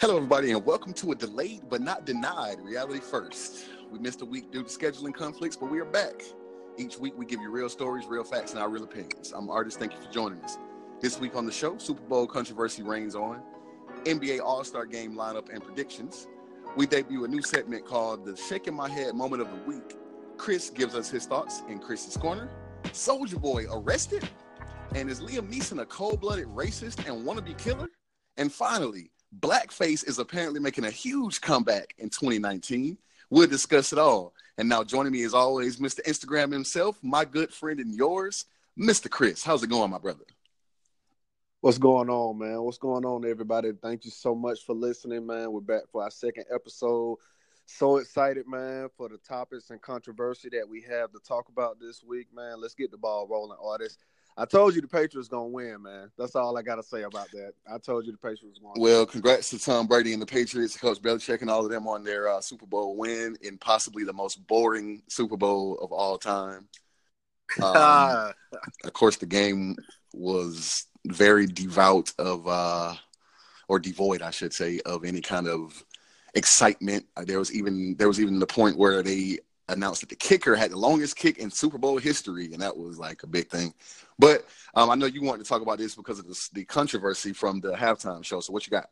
Hello, everybody, and welcome to a delayed but not denied Reality First. We missed a week due to scheduling conflicts, but we are back. Each week, we give you real stories, real facts, and our real opinions. I'm Artist. Thank you for joining us. This week on the show, Super Bowl controversy reigns on, NBA All Star Game lineup and predictions. We debut a new segment called the Shaking My Head Moment of the Week. Chris gives us his thoughts in Chris's Corner. Soulja Boy arrested? And is Liam Neeson a cold blooded racist and wannabe killer? And finally, blackface is apparently making a huge comeback in 2019. We'll discuss it all. And now joining me as always, Mr. Instagram himself, my good friend and yours, Mr. Chris. How's it going, my brother? What's going on, man? What's going on, everybody? Thank you so much for listening, man. We're back for our second episode. So excited, man, for the topics and controversy that we have to talk about this week, man. Let's get the ball rolling, artists. I told you the Patriots gonna win, man. That's all I gotta say about that. I told you the Patriots going. Well, congrats to Tom Brady and the Patriots, Coach Belichick, and all of them on their uh, Super Bowl win in possibly the most boring Super Bowl of all time. Um, of course, the game was very devout of, uh, or devoid, I should say, of any kind of excitement. There was even there was even the point where they announced that the kicker had the longest kick in Super Bowl history, and that was like a big thing. But um, I know you wanted to talk about this because of the, the controversy from the halftime show. So what you got?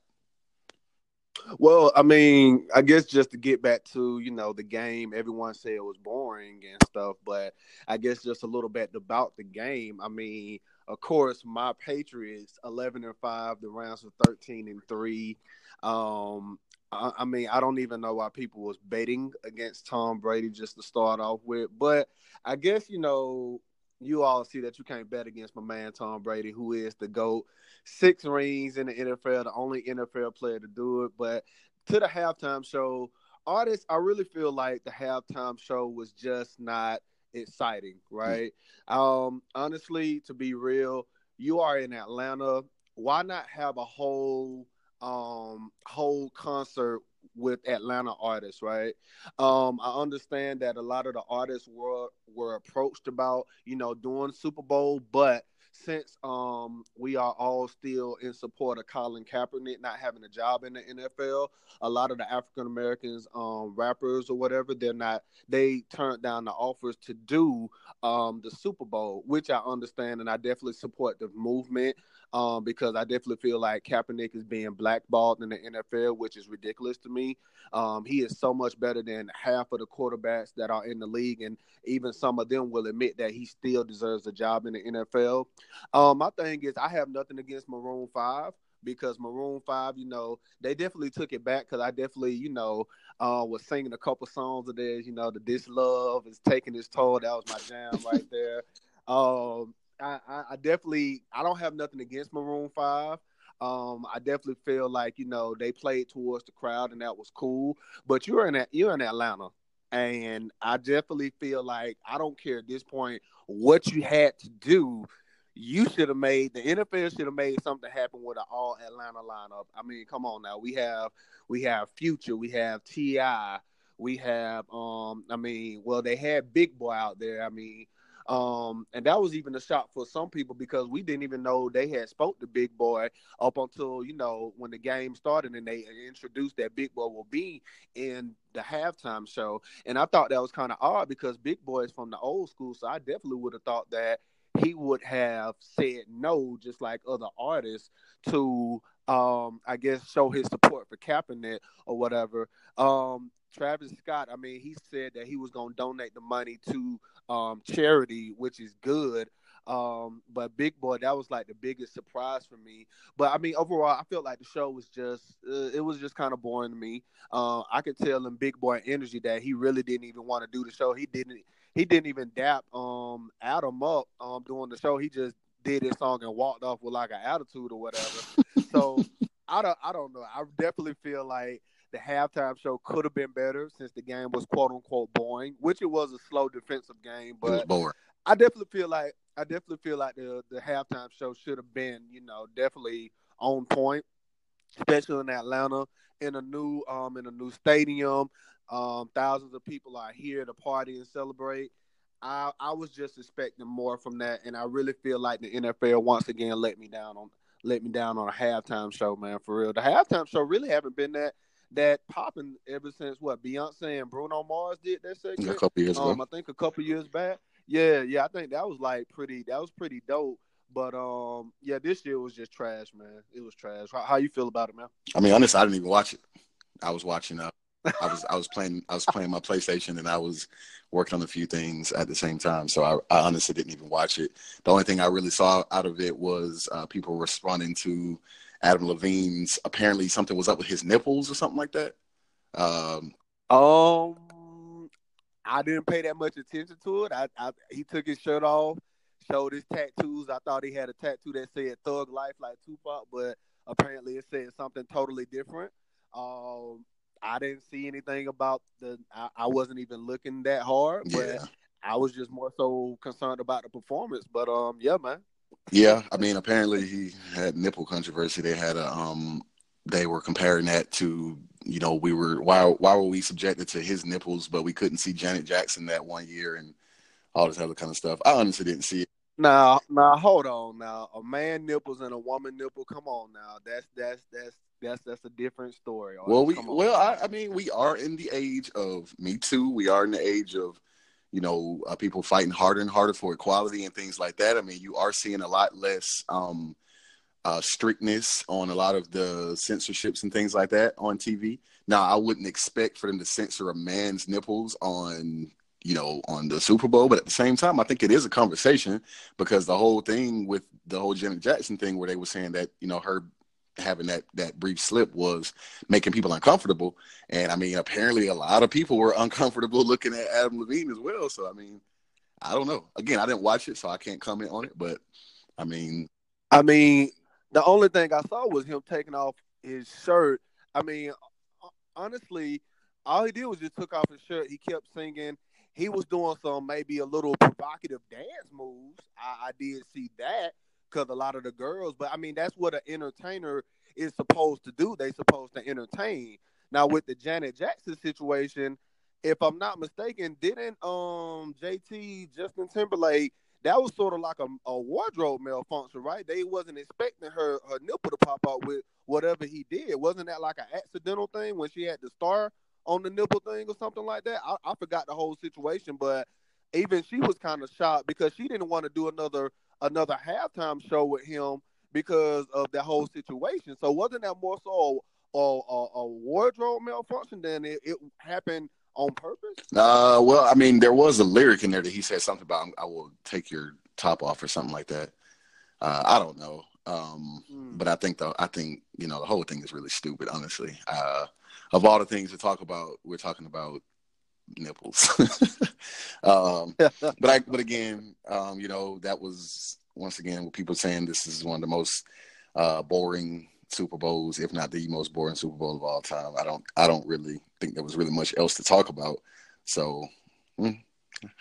Well, I mean, I guess just to get back to you know the game, everyone said it was boring and stuff, but I guess just a little bit about the game. I mean, of course, my Patriots eleven and five, the Rams were thirteen and three. Um, I, I mean, I don't even know why people was betting against Tom Brady just to start off with, but I guess you know you all see that you can't bet against my man Tom Brady, who is the GOAT. Six rings in the NFL, the only NFL player to do it. But to the halftime show, artists, I really feel like the halftime show was just not exciting, right? Um, honestly, to be real, you are in Atlanta. Why not have a whole um whole concert with Atlanta artists, right? Um, I understand that a lot of the artists were were approached about, you know, doing Super Bowl, but since um we are all still in support of Colin Kaepernick not having a job in the NFL, a lot of the African Americans um rappers or whatever, they're not they turned down the offers to do um the Super Bowl, which I understand and I definitely support the movement um because I definitely feel like Kaepernick is being blackballed in the NFL, which is ridiculous to me. Um he is so much better than half of the quarterbacks that are in the league and even some of them will admit that he still deserves a job in the NFL. Um, my thing is, I have nothing against Maroon Five because Maroon Five, you know, they definitely took it back because I definitely, you know, uh, was singing a couple songs of theirs. You know, the "This Love" is taking its toll. That was my jam right there. Um, I, I, I definitely, I don't have nothing against Maroon Five. Um, I definitely feel like you know they played towards the crowd and that was cool. But you're in you're in Atlanta, and I definitely feel like I don't care at this point what you had to do you should have made the NFL should have made something happen with an all Atlanta lineup. I mean, come on now. We have we have Future, we have T.I., we have um I mean, well they had Big Boi out there. I mean, um, and that was even a shock for some people because we didn't even know they had spoke to Big Boi up until you know when the game started and they introduced that Big Boi will be in the halftime show. And I thought that was kind of odd because Big Boi is from the old school, so I definitely would have thought that he would have said no, just like other artists, to um, I guess show his support for Kaepernick or whatever. Um, Travis Scott, I mean, he said that he was going to donate the money to um, charity, which is good. Um, but Big Boi, that was like the biggest surprise for me. But I mean, overall, I felt like the show was just, uh, it was just kind of boring to me. Uh, I could tell in Big Boi energy that he really didn't even want to do the show. He didn't, he didn't even dap um Adam up um doing the show. He just did his song and walked off with like an attitude or whatever. so I don't I don't know. I definitely feel like the halftime show could have been better since the game was quote unquote boring, which it was a slow defensive game. But I definitely feel like I definitely feel like the the halftime show should have been, you know, definitely on point, especially in Atlanta in a new um in a new stadium. Um, thousands of people are here to party and celebrate. I, I was just expecting more from that, and I really feel like the NFL once again let me down on let me down on a halftime show, man. For real, the halftime show really haven't been that that popping ever since what Beyonce and Bruno Mars did that segment. A couple years um, ago. I think a couple years back. Yeah, yeah, I think that was like pretty. That was pretty dope. But um, yeah, this year was just trash, man. It was trash. How, how you feel about it, man? I mean, honestly, I didn't even watch it. I was watching. Uh, I was I was playing I was playing my PlayStation and I was working on a few things at the same time. So I, I honestly didn't even watch it. The only thing I really saw out of it was uh, people responding to Adam Levine's. Apparently, something was up with his nipples or something like that. Um, Um, I didn't pay that much attention to it. I, I he took his shirt off, showed his tattoos. I thought he had a tattoo that said "Thug Life" like Tupac, but apparently it said something totally different. Um, I didn't see anything about the. I, I wasn't even looking that hard, but yeah, I was just more so concerned about the performance. But um, yeah, man. yeah. I mean, apparently he had nipple controversy. They had a um, they were comparing that to you know we were why why were we subjected to his nipples, but we couldn't see Janet Jackson that one year and all this other kind of stuff. I honestly didn't see it. Now, now, hold on. Now, a man nipples and a woman nipple. Come on, now. That's that's that's that's that's a different story. Well, we well, I, I mean, we are in the age of Me Too. We are in the age of, you know, uh, people fighting harder and harder for equality and things like that. I mean, you are seeing a lot less um, uh, strictness on a lot of the censorships and things like that on TV. Now, I wouldn't expect for them to censor a man's nipples on, you know, on the Super Bowl, but at the same time, I think it is a conversation because the whole thing with the whole Janet Jackson thing, where they were saying that, you know, her having that that brief slip was making people uncomfortable and i mean apparently a lot of people were uncomfortable looking at adam levine as well so i mean i don't know again i didn't watch it so i can't comment on it but i mean I mean, the only thing I saw was him taking off his shirt. I mean, honestly, all he did was just took off his shirt. He kept singing. He was doing some maybe a little provocative dance moves. I, I did see that because a lot of the girls, but I mean, that's what an entertainer is supposed to do. They supposed to entertain. Now with the Janet Jackson situation, if I'm not mistaken, didn't um JT Justin Timberlake that was sort of like a, a wardrobe malfunction, right? They wasn't expecting her her nipple to pop out with whatever he did. Wasn't that like an accidental thing when she had the star on the nipple thing or something like that? I, I forgot the whole situation, but even she was kind of shocked because she didn't want to do another another halftime show with him because of that whole situation. So wasn't that more so a, a, a wardrobe malfunction than it, it happened on purpose? uh well i mean there was a lyric in there that he said something about i will take your top off or something like that uh i don't know um Mm. but i think the i think you know the whole thing is really stupid honestly uh of all the things to talk about we're talking about nipples um but I, but again, um, you know, that was once again what people saying this is one of the most uh, boring Super Bowls, if not the most boring Super Bowl of all time. I don't, I don't really think there was really much else to talk about. So, mm,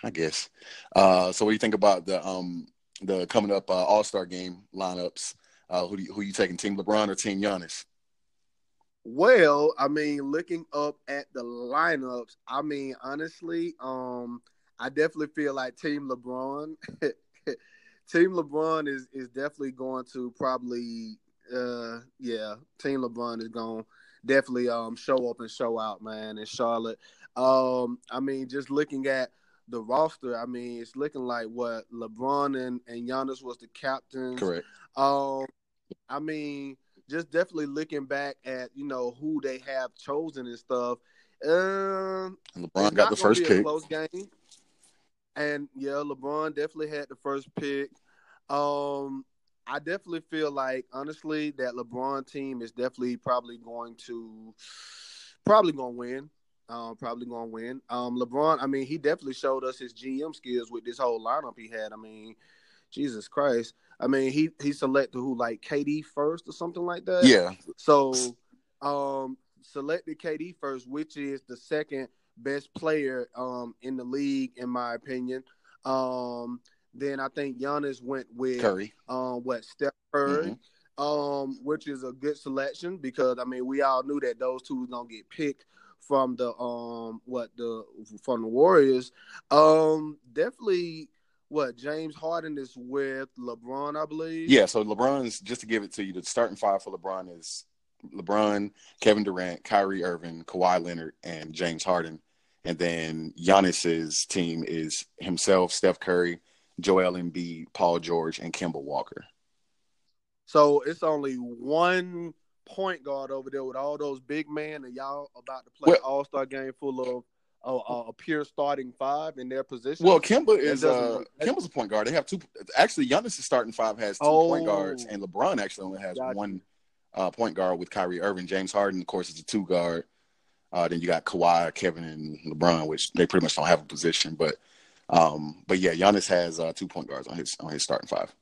I guess. Uh, so, what do you think about the um the coming up uh, All Star Game lineups? Uh, who do you, who you taking, Team LeBron or Team Giannis? Well, I mean, looking up at the lineups, I mean, honestly, um, I definitely feel like Team LeBron, Team LeBron is is definitely going to probably, uh, yeah, Team LeBron is going to definitely um show up and show out, man, in Charlotte. Um, I mean, just looking at the roster, I mean, it's looking like what LeBron and and Giannis was the captains. Correct. Um, I mean, just definitely looking back at you know who they have chosen and stuff. Um, LeBron got the first pick. close game. And yeah, LeBron definitely had the first pick. Um, I definitely feel like honestly that LeBron team is definitely probably going to probably going to win. Um, probably going to win. Um, LeBron, I mean, he definitely showed us his GM skills with this whole lineup he had. I mean, Jesus Christ. I mean, he he selected who like KD first or something like that. Yeah, So, um, selected KD first, which is the second best player um in the league, in my opinion. Um, then I think Giannis went with Curry. um what Steph Curry, um, which is a good selection because I mean we all knew that those two was gonna get picked from the um what the from the Warriors. Um, definitely what James Harden is with LeBron, I believe. Yeah, so LeBron's just to give it to you, the starting five for LeBron is LeBron, Kevin Durant, Kyrie Irving, Kawhi Leonard, and James Harden. And then Giannis's team is himself, Steph Curry, Joel Embiid, Paul George, and Kemba Walker. So it's only one point guard over there with all those big men, and y'all about to play Well- All Star game full of uh, a pure starting five in their position. Well, Kemba is uh. Kemba's a point guard. They have two. Actually, Giannis' starting five has two Oh. point guards, and LeBron actually only has Gotcha. one uh, point guard with Kyrie Irving. James Harden, of course, is a two guard. Uh, then you got Kawhi, Kevin, and LeBron, which they pretty much don't have a position. But um, but yeah, Giannis has uh, two point guards on his on his starting five.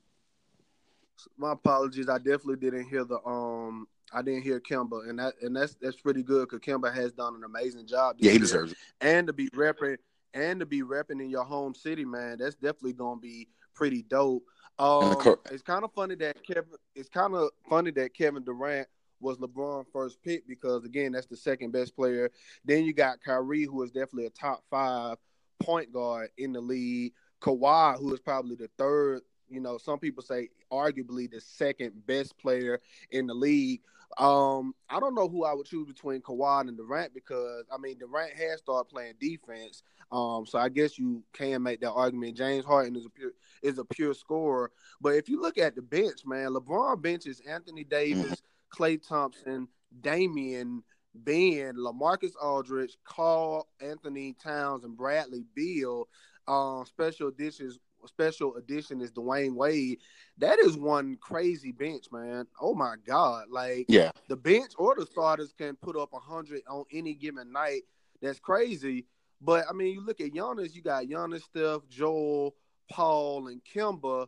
my apologies. I definitely didn't hear the um. I didn't hear Kemba, and that and that's that's pretty good because Kemba has done an amazing job. Yeah, he year. deserves it. and to be repping and to be repping in your home city, man, that's definitely gonna be pretty dope. Um, it's kind of funny that Kevin. It's kind of funny that Kevin Durant was LeBron first pick because again, that's the second best player. Then you got Kyrie, who is definitely a top five point guard in the league. Kawhi, who is probably the third. You know, some people say arguably the second best player in the league. Um, I don't know who I would choose between Kawhi and Durant because I mean Durant has started playing defense. Um, so I guess you can make that argument. James Harden is a pure is a pure scorer, but if you look at the bench, man, LeBron benches Anthony Davis, Klay Thompson, Damian, Ben, LaMarcus Aldridge, Carl Anthony Towns, and Bradley Beal. Um, special additions special edition is Dwyane Wade. That is one crazy bench, man. Oh my God. Like Yeah, the bench or the starters can put up hundred on any given night. That's crazy. But I mean, you look at Giannis. You got Giannis, Steph, Joel, Paul, and Kemba.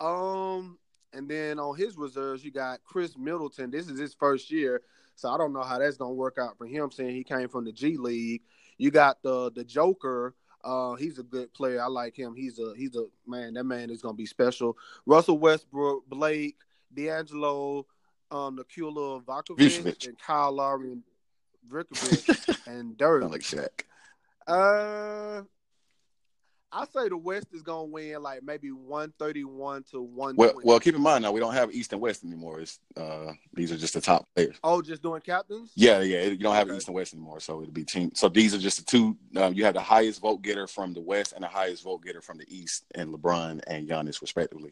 Um, and then on his reserves, you got Khris Middleton. This is his first year, so I don't know how that's gonna work out for him. Saying he came from the G League. You got the the Joker. Uh, he's a good player. I like him. He's a he's a man. That man is gonna be special. Russell Westbrook, Blake, D'Angelo, um, Nikola Vucevic, and Kyle Lowry and Vucevic and Dirk. sound like Shaq. Uh, I say the West is gonna win like maybe one thirty one to one. Well, well, keep in mind now we don't have East and West anymore. It's uh, these are just the top players. oh, just doing captains. Yeah, yeah. You don't have Okay. East and West anymore, so it'll be team. So these are just the two. Um, you have the highest vote getter from the West and the highest vote getter from the East, and LeBron and Giannis respectively,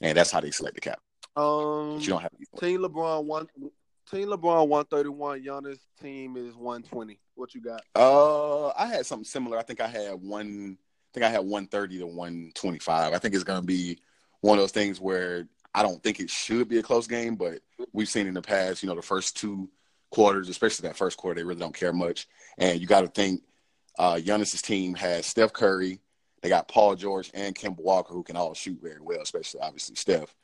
and that's how they select the cap. Um, But you don't have East and West. Team LeBron one. Team LeBron one thirty one. Giannis team is one twenty. What you got? Uh, I had something similar. I think I had one. I think I had one thirty to one twenty five. I think it's gonna be one of those things where I don't think it should be a close game, but we've seen in the past, you know, the first two quarters, especially that first quarter, they really don't care much. And you got to think, uh, Giannis's team has Steph Curry, they got Paul George and Kemba Walker, who can all shoot very well, especially obviously Steph.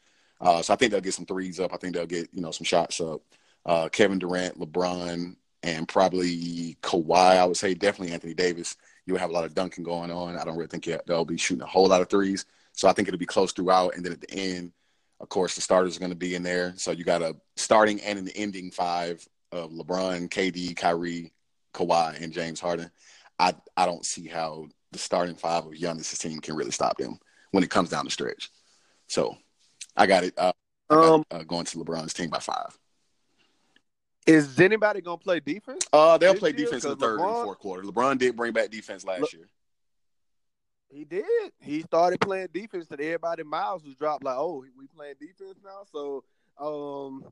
Uh, so I think they'll get some threes up. I think they'll get you know some shots up. Uh, Kevin Durant, LeBron, and probably Kawhi. I would say definitely Anthony Davis. You'll have a lot of dunking going on. I don't really think they'll be shooting a whole lot of threes. So I think it'll be close throughout. And then at the end, of course, the starters are going to be in there. So you got a starting and an ending five of LeBron, KD, Kyrie, Kawhi, and James Harden. I I don't see how the starting five of Giannis' team can really stop them when it comes down the stretch. So I got it. Uh, I got Um, uh, going to LeBron's team by five. Is anybody gonna play defense? Uh, they'll play year, defense in the third and fourth quarter. LeBron did bring back defense last Le- year. He did. He started playing defense that everybody miles was dropped like, oh, we playing defense now. So, um,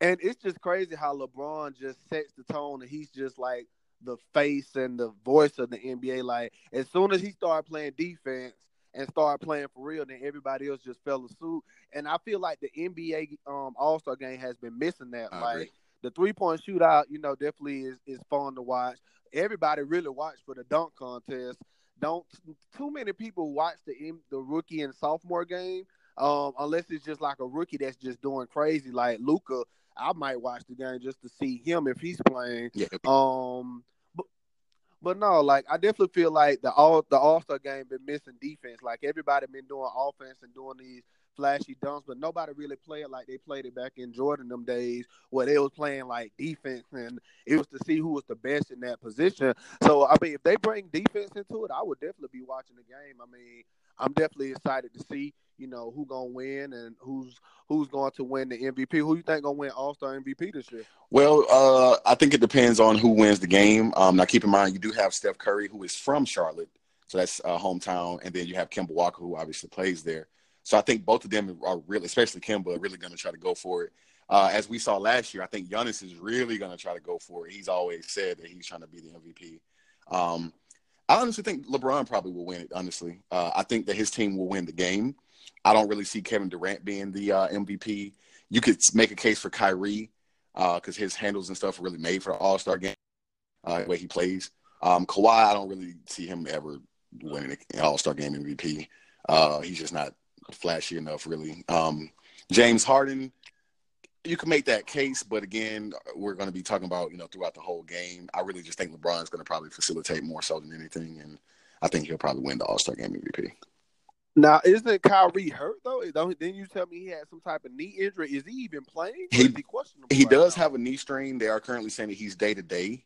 and it's just crazy how LeBron just sets the tone and he's just like the face and the voice of the NBA. Like as soon as he started playing defense and started playing for real, then everybody else just fell asleep. And I feel like the NBA um, All Star game has been missing that. I like agree. The three point shootout, you know, definitely is is fun to watch. Everybody really watched for the dunk contest. Don't too many people watch the the rookie and sophomore game, um, unless it's just like a rookie that's just doing crazy, like Luka. I might watch the game just to see him if he's playing. Yeah, Um, but but no, like I definitely feel like the all the All Star game been missing defense. Like everybody been doing offense and doing these flashy dunks, but nobody really played like they played it back in Jordan them days where they was playing like defense and it was to see who was the best in that position. So I mean, if they bring defense into it, I would definitely be watching the game. I mean, I'm definitely excited to see you know who gonna win and who's who's going to win the MVP. Who you think gonna win All Star MVP this year? Well, uh, I think it depends on who wins the game. Um, now, keep in mind you do have Steph Curry, who is from Charlotte, so that's uh, hometown, and then you have Kemba Walker, who obviously plays there. So I think both of them are really, especially Kemba, really going to try to go for it. Uh, as we saw last year, I think Giannis is really going to try to go for it. He's always said that he's trying to be the MVP. Um, I honestly think LeBron probably will win it. Honestly, uh, I think that his team will win the game. I don't really see Kevin Durant being the uh, MVP. You could make a case for Kyrie because uh, his handles and stuff are really made for the All Star game, uh, the way he plays. Um, Kawhi, I don't really see him ever winning an All Star game MVP. Uh, he's just not flashy enough, really. Um, James Harden, you can make that case, but again, we're going to be talking about you know throughout the whole game. I really just think LeBron's going to probably facilitate more so than anything, and I think he'll probably win the All Star game MVP. Now, isn't Kyrie hurt though? Don't then you tell me he had some type of knee injury? Is he even playing? He, he, he right does now? have a knee strain. They are currently saying that he's day to day.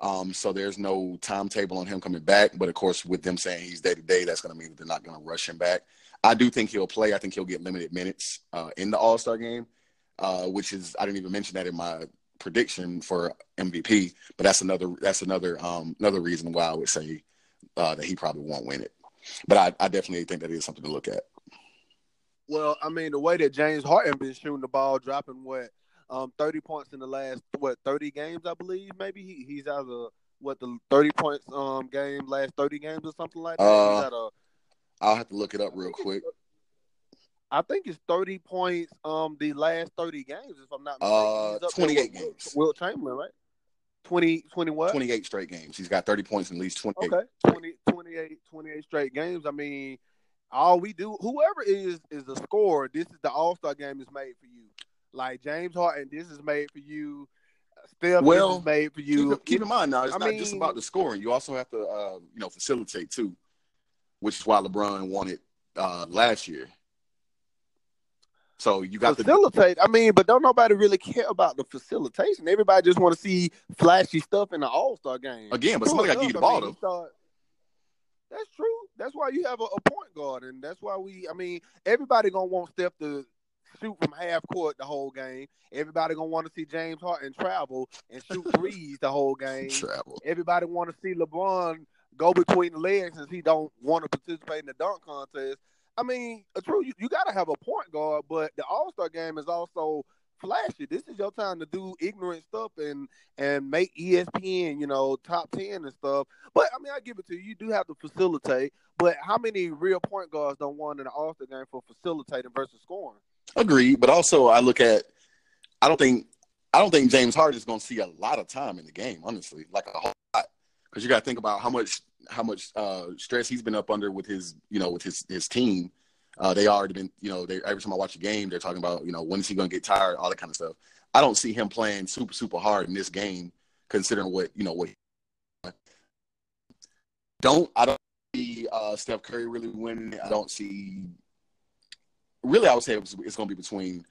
Um, so there's no timetable on him coming back. But of course, with them saying he's day to day, that's going to mean that they're not going to rush him back. I do think he'll play. I think he'll get limited minutes uh, in the All Star game, uh, which is I didn't even mention that in my prediction for MVP. But that's another that's another um, another reason why I would say uh, that he probably won't win it but I, I definitely think that is something to look at. Well, I mean, the way that James Harden been shooting the ball, dropping what um, thirty points in the last what thirty games, I believe. Maybe he, he's out of what the thirty points um game last thirty games or something like that. Uh, I'll have to look it up real quick. I think it's thirty points um the last thirty games, if I'm not mistaken. Uh, twenty eight games. Wilt Chamberlain, right? 20, 20 what? 28 straight games. He's got 30 points in at least 28. Okay. 20, 28, 28 straight games. I mean, all we do, whoever is is the scorer, this is the All Star game is made for you. Like James Harden, this is made for you. Steph, well, is made for you. Keep, keep in mind now, it's I not mean, just about the scoring. You also have to, uh, you know, facilitate too, which is why LeBron won it uh, last year. So you got facilitate. To... I mean, but don't nobody really care about the facilitation. Everybody just want to see flashy stuff in the All Star game. Again, but somebody got to give you the ball though. Start... That's true. That's why you have a, a, point guard, and that's why we. I mean, everybody gonna want Steph to shoot from half court the whole game. Everybody gonna want to see James Harden travel and shoot threes the whole game. Travel. Everybody want to see LeBron go between the legs since he don't want to participate in the dunk contest. I mean, true, you, you got to have a point guard, but the All Star game is also flashy. This is your time to do ignorant stuff and and make ESPN, you know, top ten and stuff. But I mean, I give it to you. You do have to facilitate. But how many real point guards don't want in the All Star game for facilitating versus scoring? Agreed, but also I look at. I don't think I don't think James Harden is going to see a lot of time in the game. Honestly, like a whole lot, because you got to think about how much how much uh, stress he's been up under with his, you know, with his his team. Uh, they already been, you know, they every time I watch a game, they're talking about, you know, when is he going to get tired, all that kind of stuff. I don't see him playing super super hard in this game, considering what you know what. Don't I don't see uh, Steph Curry really winning. I don't see. Really, I would say it's, it's going to be between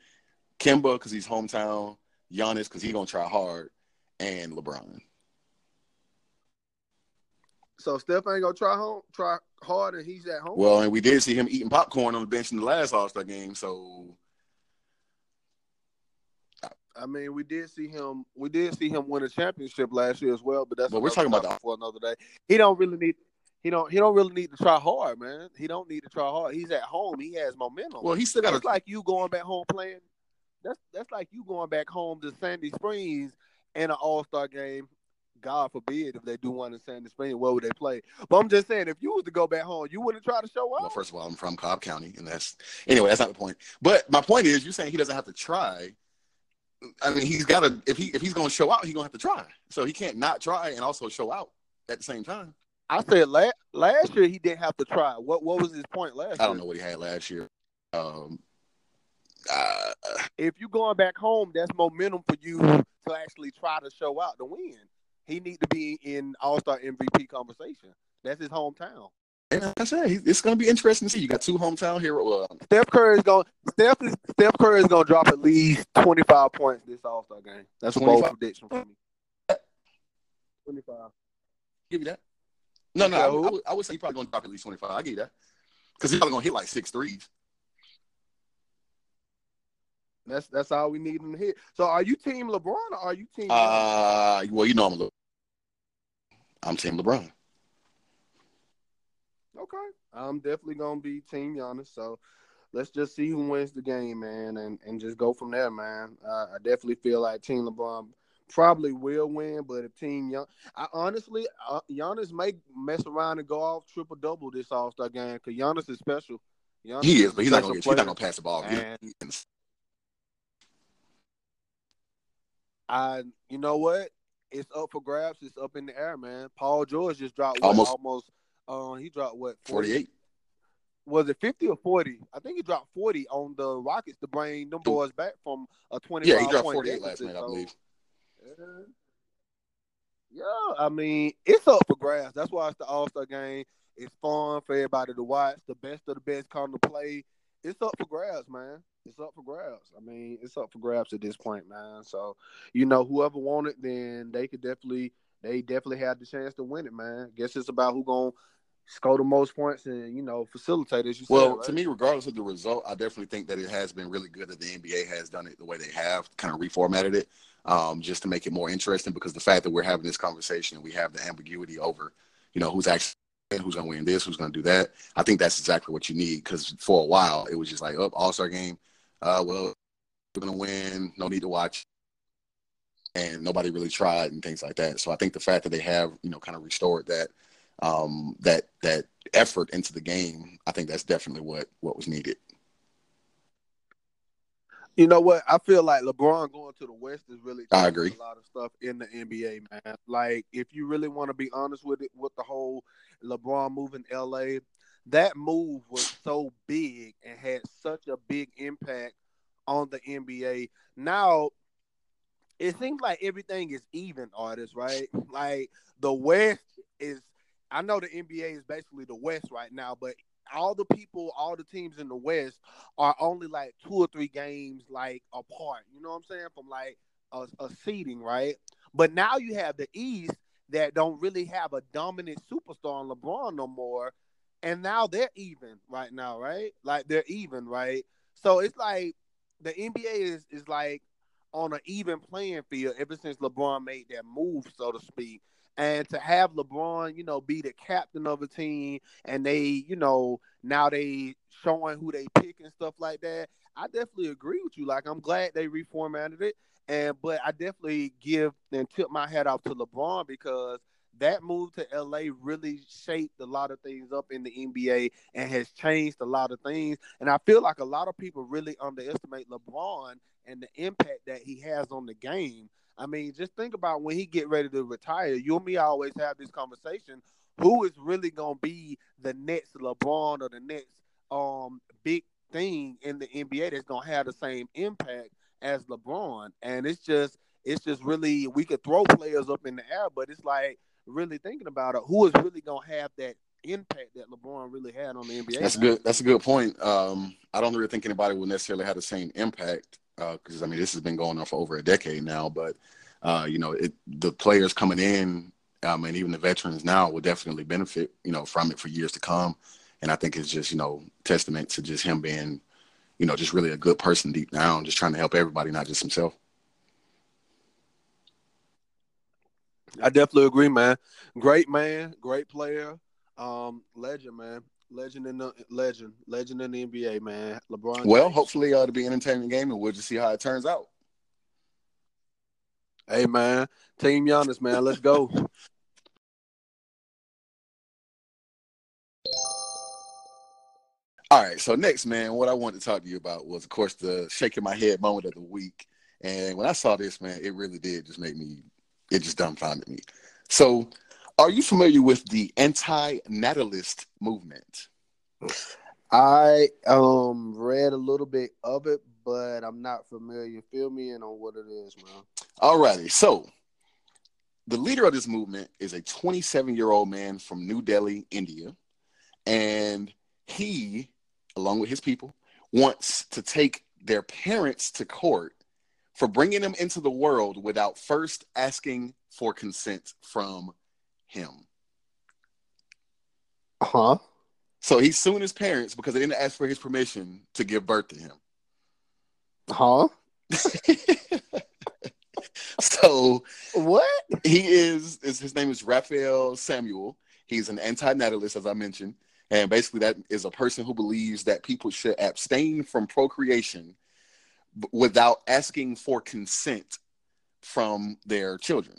Kemba because he's hometown, Giannis because he's going to try hard, and LeBron. So Steph ain't gonna try home, try hard, and he's at home. Well, and we did see him eating popcorn on the bench in the last All Star game. So, I mean, we did see him. We did see him win a championship last year as well. But that's. But we're talking about that for another day. He don't really need. He don't. He don't really need to try hard, man. He don't need to try hard. He's at home. He has momentum. Well, he still got. It's like you going back home playing. That's that's like you going back home to Sandy Springs in an All Star game God forbid if they do one in Sandy Springs, where would they play? But I'm just saying, if you was to go back home, you wouldn't try to show up. Well, first of all, I'm from Cobb County, and that's anyway. That's not the point. But my point is, you're saying he doesn't have to try. I mean, he's got to if he if he's going to show out, he's going to have to try. So he can't not try and also show out at the same time. I said last last year he didn't have to try. What what was his point last? Year? I don't know what he had last year. Um, uh, if you're going back home, that's momentum for you to actually try to show out to win he need to be in All Star MVP conversation. That's his hometown. And like I said, it's going to be interesting to see. You got two hometown heroes. Uh, Steph Curry is going. Steph is, Steph Curry is going to drop at least twenty five points this All Star game. That's a bold prediction for me. Twenty five. Give you that. No, no, I, I, would, I would say he's probably going to drop at least twenty five. I give you that. Because he's probably gonna hit like six threes. That's that's all we need him to hit. So are you team LeBron or are you team? Uh, well, you know I'm a, I'm team LeBron. Okay, I'm definitely gonna be team Giannis. So let's just see who wins the game, man, and and just go from there, man. Uh, I definitely feel like team LeBron probably will win, but if team Young, I honestly, uh, Giannis may mess around and go off triple double this All Star game because Giannis is special. Giannis he is, but he's not gonna get, he's not gonna pass the ball. And, I, you know what? It's up for grabs. It's up in the air, man. Paul George just dropped what, almost, almost. Uh, he dropped what? 48. Was it 50 or 40? I think he dropped 40 on the Rockets to bring them boys back from a 20. Yeah, he dropped 48 last night, I believe. Yeah, I mean, it's up for grabs. That's why it's the All Star game. It's fun for everybody to watch. The best of the best come to play. It's up for grabs, man it's up for grabs. I mean, it's up for grabs at this point, man. So, you know, whoever won it, then they could definitely they definitely had the chance to win it, man. Guess it's about who gonna score the most points and you know facilitate as you well said, right? to me regardless of the result i definitely think that it has been really good that the nba has done it the way they have kind of reformatted it um, just to make it more interesting because the fact that we're having this conversation and we have the ambiguity over you know who's actually who's going to win this who's going to do that i think that's exactly what you need because for a while it was just like oh all-star game uh, well, we're gonna win. No need to watch. And nobody really tried and things like that. So I think the fact that they have, you know, kind of restored that um, that that effort into the game, I think that's definitely what what was needed. You know what? I feel like LeBron going to the West is really I agree. a lot of stuff in the NBA, man. Like if you really want to be honest with it, with the whole LeBron moving LA, that move was so big and had such a big impact on the NBA. Now it seems like everything is even, artists, right? Like the West is I know the NBA is basically the West right now, but all the people, all the teams in the West are only like two or three games like apart. You know what I'm saying? From like a, a seeding, right? But now you have the East that don't really have a dominant superstar on LeBron no more and now they're even right now, right? Like they're even, right? So it's like the NBA is is like on an even playing field ever since LeBron made that move, so to speak. And to have LeBron, you know, be the captain of a team, and they, you know, now they showing who they pick and stuff like that. I definitely agree with you. Like I'm glad they reformatted it, and but I definitely give and tip my hat off to LeBron because that move to LA really shaped a lot of things up in the NBA and has changed a lot of things. And I feel like a lot of people really underestimate LeBron and the impact that he has on the game. I mean, just think about when he get ready to retire. You and me always have this conversation. Who is really gonna be the next LeBron or the next um big thing in the NBA that's gonna have the same impact as LeBron? And it's just it's just really we could throw players up in the air, but it's like really thinking about it, who is really gonna have that impact that LeBron really had on the NBA? That's a good. That's a good point. Um, I don't really think anybody will necessarily have the same impact because uh, I mean this has been going on for over a decade now. But uh, you know, it, the players coming in um, and even the veterans now will definitely benefit you know from it for years to come. And I think it's just you know testament to just him being you know just really a good person deep down, just trying to help everybody, not just himself. I definitely agree, man. Great man, great player, um, legend, man. Legend in the legend, legend in the NBA, man. LeBron. Well, James. hopefully uh, it'll be an entertaining game, and we'll just see how it turns out. Hey, man, Team Giannis, man, let's go. All right, so next, man, what I wanted to talk to you about was, of course, the shaking my head moment of the week. And when I saw this, man, it really did just make me it just dumbfounded me. So, are you familiar with the anti-natalist movement? I um read a little bit of it, but I'm not familiar. Fill me in on what it is, man. Alrighty. So the leader of this movement is a 27 year old man from New Delhi, India. And he, along with his people, wants to take their parents to court for bringing them into the world without first asking for consent from him. Huh? So he's suing his parents because they didn't ask for his permission to give birth to him. Huh? so what? He is, is his name is Raphael Samuel. He's an anti-natalist, as I mentioned, and basically that is a person who believes that people should abstain from procreation without asking for consent from their children.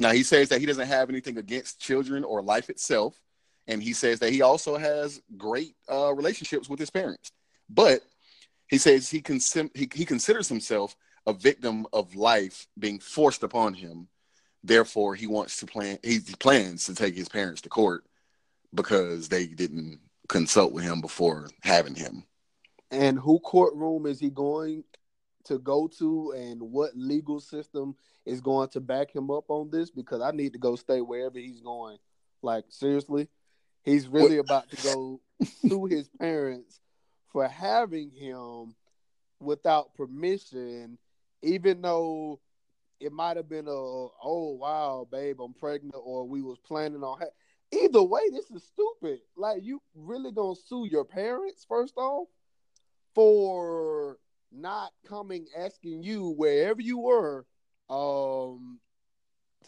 Now he says that he doesn't have anything against children or life itself, and he says that he also has great uh, relationships with his parents. But he says he, cons- he he considers himself a victim of life being forced upon him. Therefore, he wants to plan. He plans to take his parents to court because they didn't consult with him before having him. And who courtroom is he going to go to, and what legal system is going to back him up on this? Because I need to go stay wherever he's going. Like seriously, he's really about to go sue his parents for having him without permission even though it might have been a oh wow babe i'm pregnant or we was planning on ha- either way this is stupid like you really gonna sue your parents first off for not coming asking you wherever you were um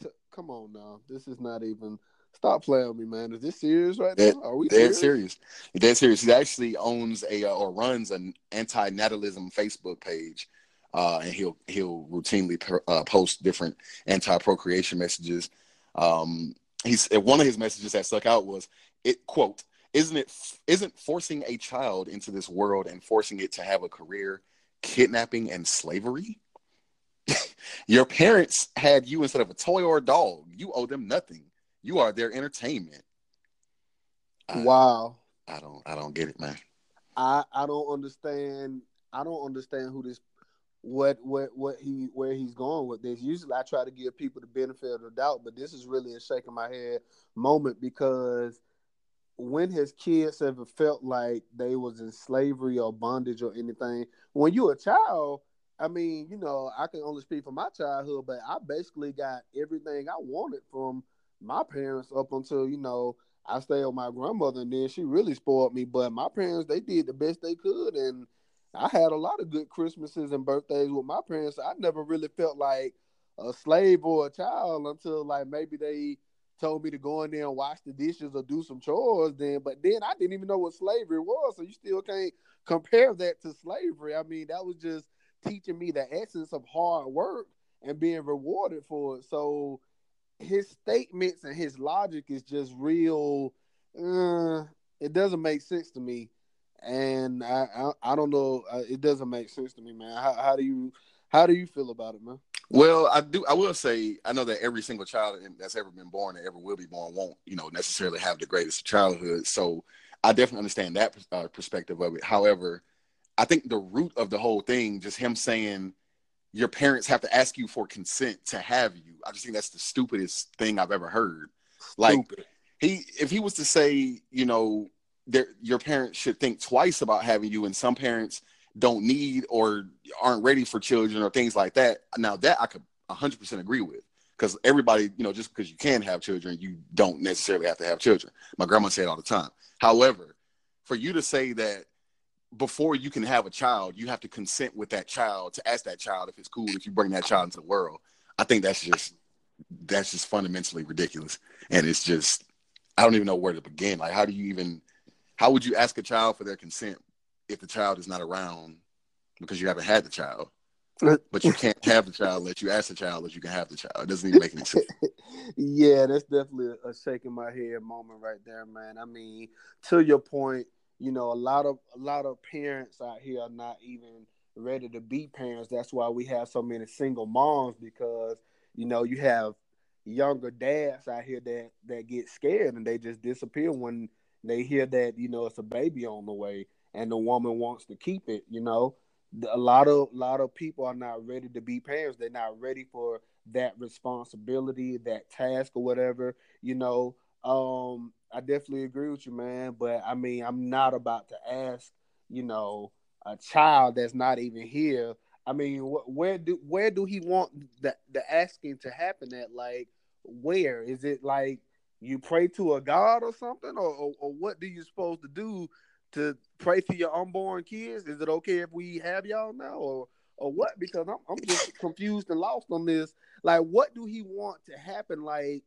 to, come on now. This is not even stop playing with me man. Is this serious right that, now? Are we dead serious? serious. Dead serious. He actually owns a uh, or runs an anti-natalism facebook page uh, and he'll he'll routinely per, uh, post different anti-procreation messages. Um, he's one of his messages that stuck out was it quote isn't it isn't forcing a child into this world and forcing it to have a career kidnapping and slavery? Your parents had you instead of a toy or a dog. You owe them nothing. You are their entertainment. Wow. I, I don't i don't get it man. I i don't understand i don't understand who this what what what he where he's going with this. Usually I try to give people the benefit of the doubt, but this is really a shaking my head moment because when his kids ever felt like they was in slavery or bondage or anything, when you're a child, I mean, you know, I can only speak for my childhood, but I basically got everything I wanted from my parents up until, you know, I stayed with my grandmother and then she really spoiled me. But my parents, they did the best they could and I had a lot of good Christmases and birthdays with my parents. I never really felt like a slave or a child until like maybe they told me to go in there and wash the dishes or do some chores then but then I didn't even know what slavery was so you still can't compare that to slavery I mean that was just teaching me the essence of hard work and being rewarded for it so his statements and his logic is just real uh, it doesn't make sense to me and I, I, I don't know. Uh, it doesn't make sense to me, man. How, how do you how do you feel about it, man? Well, I do. I will say I know that every single child that's ever been born and ever will be born won't, you know, necessarily have the greatest childhood. So I definitely understand that uh, perspective of it. However, I think the root of the whole thing, just him saying your parents have to ask you for consent to have you. I just think that's the stupidest thing I've ever heard. Like Stupid. he, if he was to say, you know, there your parents should think twice about having you, and some parents don't need or aren't ready for children or things like that. Now that I could 100% agree with because everybody, you know, just because you can have children, you don't necessarily have to have children. My grandma said all the time. However, for you to say that before you can have a child, you have to consent with that child to ask that child if it's cool if you bring that child into the world. I think that's just that's just fundamentally ridiculous, and it's just I don't even know where to begin. Like, how do you even how would you ask a child for their consent if the child is not around because you haven't had the child? Uh, but you can't have the child unless you ask the child that you can have the child. It doesn't even make any sense. yeah, that's definitely a shaking my head moment right there, man. I mean, to your point, you know, a lot of a lot of parents out here are not even ready to be parents. That's why we have so many single moms because you know you have younger dads out here that that get scared and they just disappear when they hear that you know it's a baby on the way and the woman wants to keep it you know a lot of a lot of people are not ready to be parents. They're not ready for that responsibility that task or whatever you know. Um i definitely agree with you man but i mean i'm not about to ask you know a child that's not even here. I mean wh- where do where do he want the the asking to happen at? Like where? Is it like you pray to a god or something, or, or, or what do you supposed to do to pray for your unborn kids? Is it okay if we have y'all now, or or what? Because I'm I'm just confused and lost on this. Like, what do he want to happen? Like,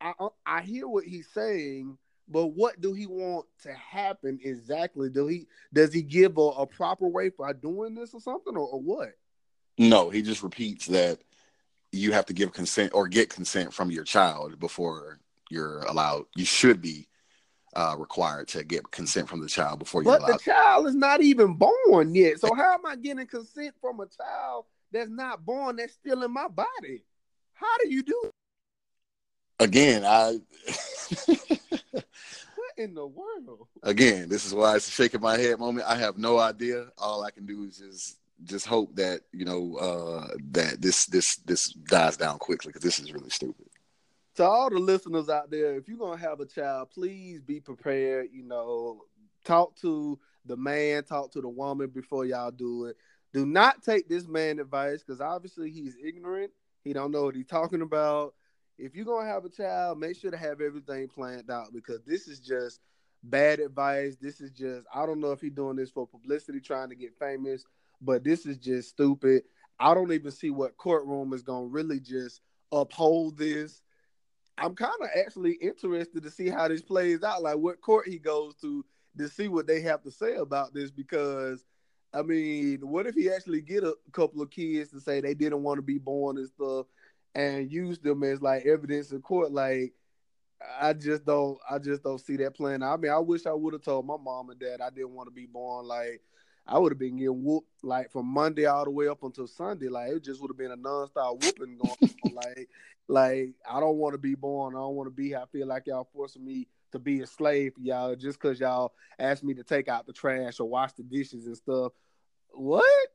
I uh, I hear what he's saying, but what do he want to happen exactly? Do he does he give a, a proper way for doing this or something, or, or what? No, he just repeats that you have to give consent or get consent from your child before you're allowed. You should be uh, required to get consent from the child before you're but the child is not even born yet. So how am I getting consent from a child that's not born that's still in my body? How do you do? It? Again, I. what in the world? Again, this is why it's a shaking my head moment. I have no idea. All I can do is just just hope that you know uh, that this this this dies down quickly because this is really stupid to all the listeners out there, if you're gonna have a child, please be prepared. You know, talk to the man, talk to the woman before y'all do it. Do not take this man advice because obviously he's ignorant. He don't know what he's talking about. If you're gonna have a child, make sure to have everything planned out because this is just bad advice. This is just I don't know if he's doing this for publicity, trying to get famous, but this is just stupid. I don't even see what courtroom is gonna really just uphold this. I'm kind of actually interested to see how this plays out, like what court he goes to to see what they have to say about this. Because, I mean, what if he actually get a couple of kids to say they didn't want to be born and stuff, and use them as like evidence in court? Like, I just don't, I just don't see that playing. I mean, I wish I would have told my mom and dad I didn't want to be born. Like, I would have been getting whooped like from Monday all the way up until Sunday. Like it just would have been a nonstop whooping going on. Like, like I don't want to be born. I don't want to be. I feel like y'all forcing me to be a slave y'all just because y'all asked me to take out the trash or wash the dishes and stuff. What?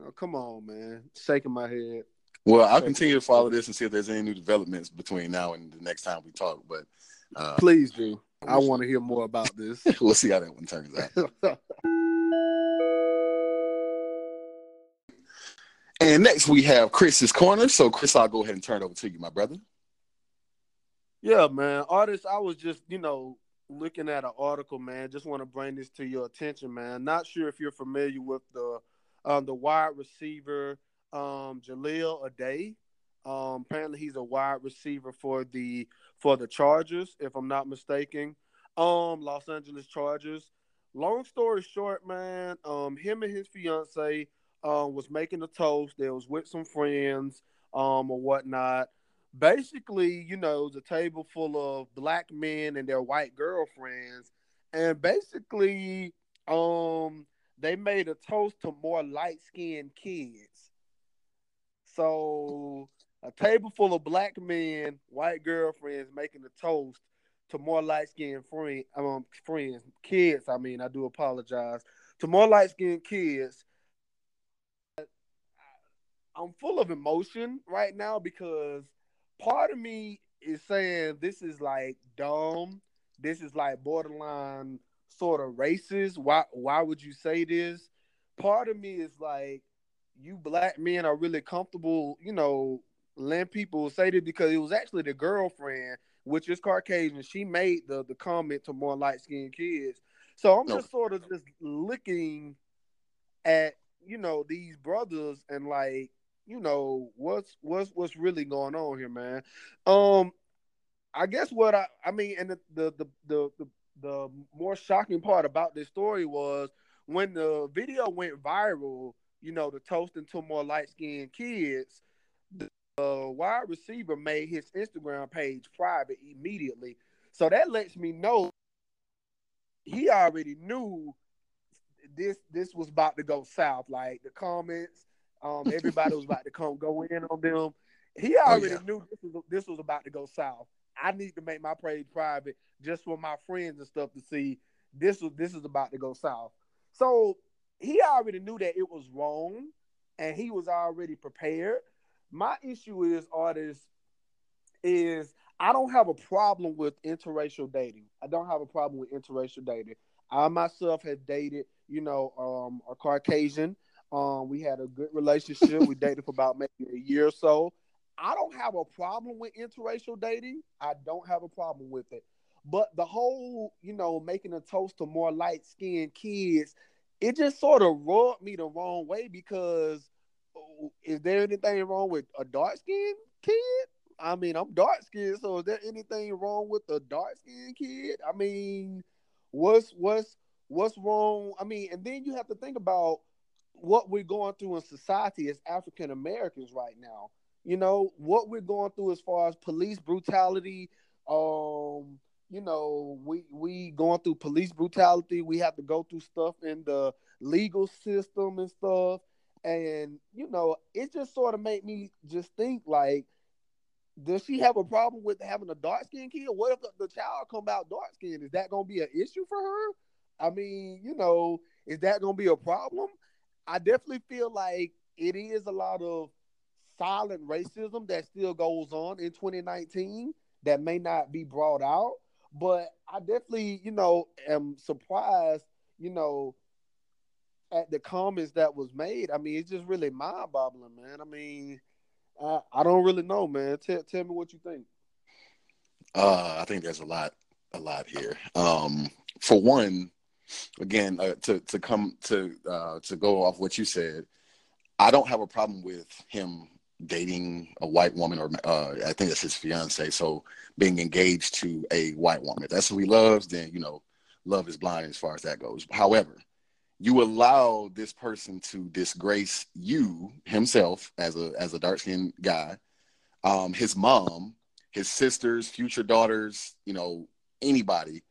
Oh, come on, man. Shaking my head. Well, I'll continue to follow this and see if there's any new developments between now and the next time we talk. But uh, please do. I want to hear more about this. we'll see how that one turns out. And next we have Chris's corner. So Chris, I'll go ahead and turn it over to you, my brother. Yeah, man. Artist, I was just, you know, looking at an article, man. Just want to bring this to your attention, man. Not sure if you're familiar with the um, the wide receiver um, Jahleel Addae. Um, apparently, he's a wide receiver for the for the Chargers, if I'm not mistaken. Um, Los Angeles Chargers. Long story short, man. Um, him and his fiance um, was making a toast. They was with some friends um, or whatnot. Basically, you know, the table full of black men and their white girlfriends, and basically, um, they made a toast to more light skinned kids. So, a table full of black men, white girlfriends making a toast to more light skinned friend, um, friends, kids. I mean, I do apologize to more light skinned kids I'm full of emotion right now because part of me is saying this is like dumb. This is like borderline sort of racist. Why why would you say this? Part of me is like you black men are really comfortable, you know, letting people say this because it was actually the girlfriend, which is Caucasian. She made the the comment to more light skinned kids. So I'm no. just sort of just looking at you know these brothers and like you know what's what's what's really going on here, man. Um, I guess what I I mean, and the the the the, the, the more shocking part about this story was when the video went viral. You know, the toasting to more light skinned kids. The uh, wide receiver made his Instagram page private immediately, so that lets me know he already knew this this was about to go south. Like the comments, um, everybody was about to come go in on them. He oh, already oh, yeah. knew this was this was about to go south. I need to make my page private just for my friends and stuff to see this was this is about to go south. So he already knew that it was wrong, and he was already prepared. My issue is artists is I don't have a problem with interracial dating. I don't have a problem with interracial dating. I myself have dated, you know, um, a Caucasian um, we had a good relationship. we dated for about maybe a year or so. I don't have a problem with interracial dating. I don't have a problem with it. But the whole, you know, making a toast to more light skinned kids, it just sort of rubbed me the wrong way because oh, is there anything wrong with a dark skinned kid? I mean, I'm dark skinned, so is there anything wrong with a dark skinned kid? I mean, what's what's what's wrong? I mean, and then you have to think about what we're going through in society as African Americans right now. You know, what we're going through as far as police brutality, um, you know, we we going through police brutality. We have to go through stuff in the legal system and stuff. And you know, it just sort of made me just think like, does she have a problem with having a dark skinned kid? What if the, child come out dark skinned? Is that gonna be an issue for her? I mean, you know, is that gonna be a problem? I definitely feel like it is a lot of silent racism that still goes on in 2019 that may not be brought out. But I definitely, you know, am surprised, you know, at the comments that was made. I mean, it's just really mind boggling, man. I mean, I, I don't really know, man. Tell tell me what you think. Uh, I think there's a lot, a lot here. Um, for one, again, uh, to to come to uh, to go off what you said, I don't have a problem with him dating a white woman, or uh, I think that's his fiance. So being engaged to a white woman, if that's who he loves, then you know, love is blind as far as that goes. However, you allow this person to disgrace you himself as a as a dark skinned guy, um, his mom, his sisters, future daughters, you know, anybody.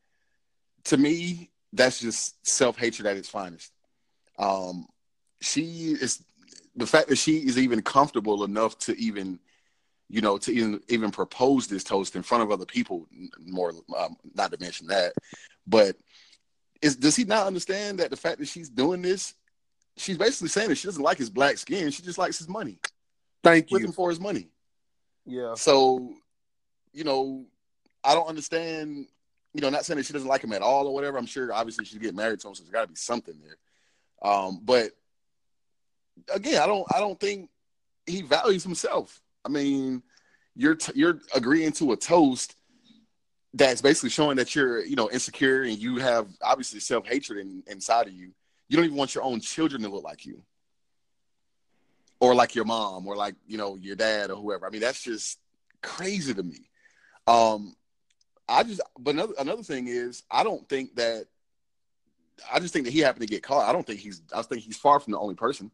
To me, that's just self hatred at its finest. Um, she is the fact that she is even comfortable enough to even you know to even even propose this toast in front of other people more um, not to mention that but is does he not understand that the fact that she's doing this she's basically saying that she doesn't like his black skin she just likes his money. Thank you. him for his money. Yeah. So you know i don't understand you know not saying that she doesn't like him at all or whatever i'm sure obviously she's getting married to him so there's got to be something there um, but again, I don't I don't think he values himself. I mean, you're t- you're agreeing to a toast that's basically showing that you're you know insecure and you have obviously self hatred in, inside of you. You don't even want your own children to look like you, or like your mom, or like you know your dad or whoever. I mean, that's just crazy to me. Um, I just but another another thing is I don't think that I just think that he happened to get caught. I don't think he's I think he's far from the only person.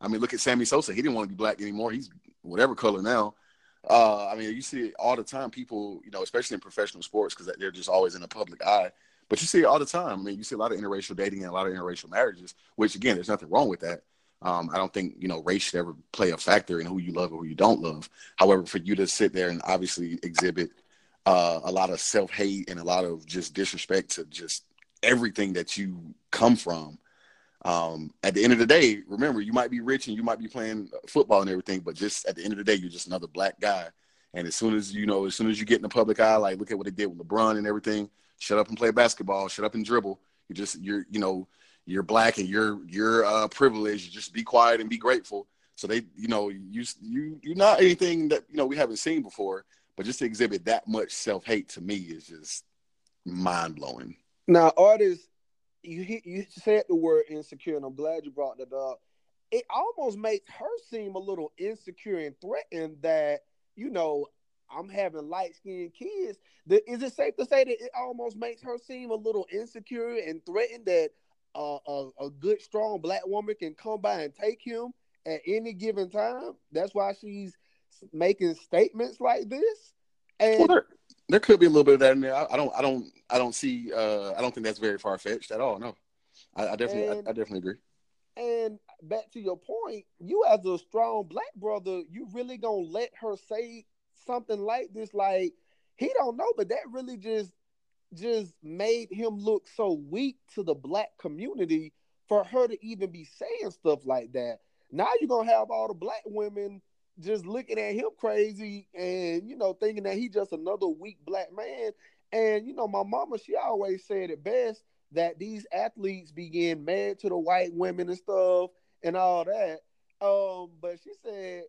I mean, look at Sammy Sosa. He didn't want to be black anymore. He's whatever color now. Uh, I mean, you see it all the time. People, you know, especially in professional sports, because they're just always in the public eye. But you see it all the time. I mean, you see a lot of interracial dating and a lot of interracial marriages. Which, again, there's nothing wrong with that. Um, I don't think you know race should ever play a factor in who you love or who you don't love. However, for you to sit there and obviously exhibit uh, a lot of self hate and a lot of just disrespect to just everything that you come from, um, at the end of the day, remember you might be rich and you might be playing football and everything, but just at the end of the day, you're just another black guy. And as soon as you know, as soon as you get in the public eye, like look at what they did with LeBron and everything. Shut up and play basketball. Shut up and dribble. You just you're you know you're black and you're you're uh, privileged. Just be quiet and be grateful. So they you know you you you're not anything that you know we haven't seen before. But just to exhibit that much self hate to me is just mind blowing. Now, artists you you said the word insecure, and I'm glad you brought that up. It almost makes her seem a little insecure and threatened that you know I'm having light skinned kids. Is it safe to say that it almost makes her seem a little insecure and threatened that uh, a, a good, strong black woman can come by and take him at any given time? That's why she's making statements like this. And well, there, there, could be a little bit of that in there. I, I don't, I don't, I don't see. Uh, I don't think that's very far fetched at all. No, I, I definitely, and, I, I definitely agree. And back to your point, you as a strong black brother, you really gonna let her say something like this? Like he don't know, but that really just just made him look so weak to the black community for her to even be saying stuff like that. Now you're gonna have all the black women just looking at him crazy and you know thinking that he's just another weak black man. And you know, my mama, she always said it best that these athletes begin mad to the white women and stuff and all that. Um, but she said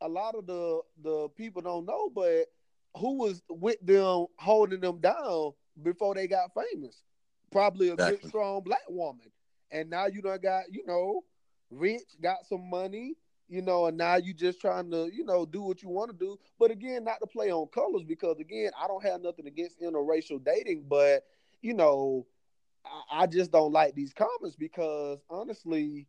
a lot of the the people don't know, but who was with them holding them down before they got famous? Probably a Exactly. good, strong black woman. And now you done got, you know, rich, got some money, you know, and now you just trying to, you know, do what you want to do. But again, not to play on colors because again, I don't have nothing against interracial dating, but you know, I, I just don't like these comments because honestly,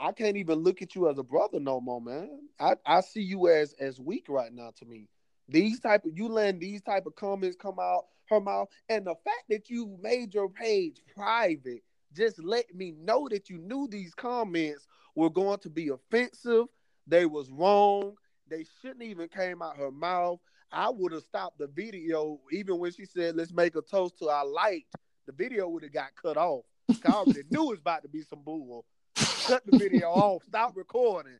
I can't even look at you as a brother no more, man. I, I see you as as weak right now to me. These type of you letting these type of comments come out her mouth, and the fact that you made your page private just let me know that you knew these comments were going to be offensive. They was wrong. They shouldn't even came out her mouth. I would have stopped the video even when she said, "Let's make a toast to our light." The video would have got cut off. I already knew it was about to be some bull. Cut the video off. Stop recording.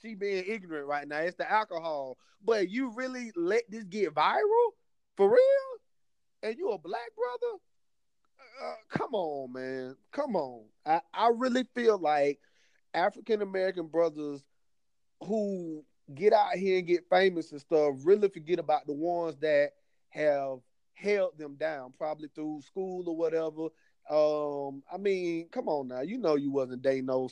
She being ignorant right now. It's the alcohol. But you really let this get viral for real? And you a black brother? Uh, come on, man. Come on. I, I really feel like African American brothers who get out here and get famous and stuff really forget about the ones that have held them down, probably through school or whatever. Um, I mean, come on now. You know you wasn't dating no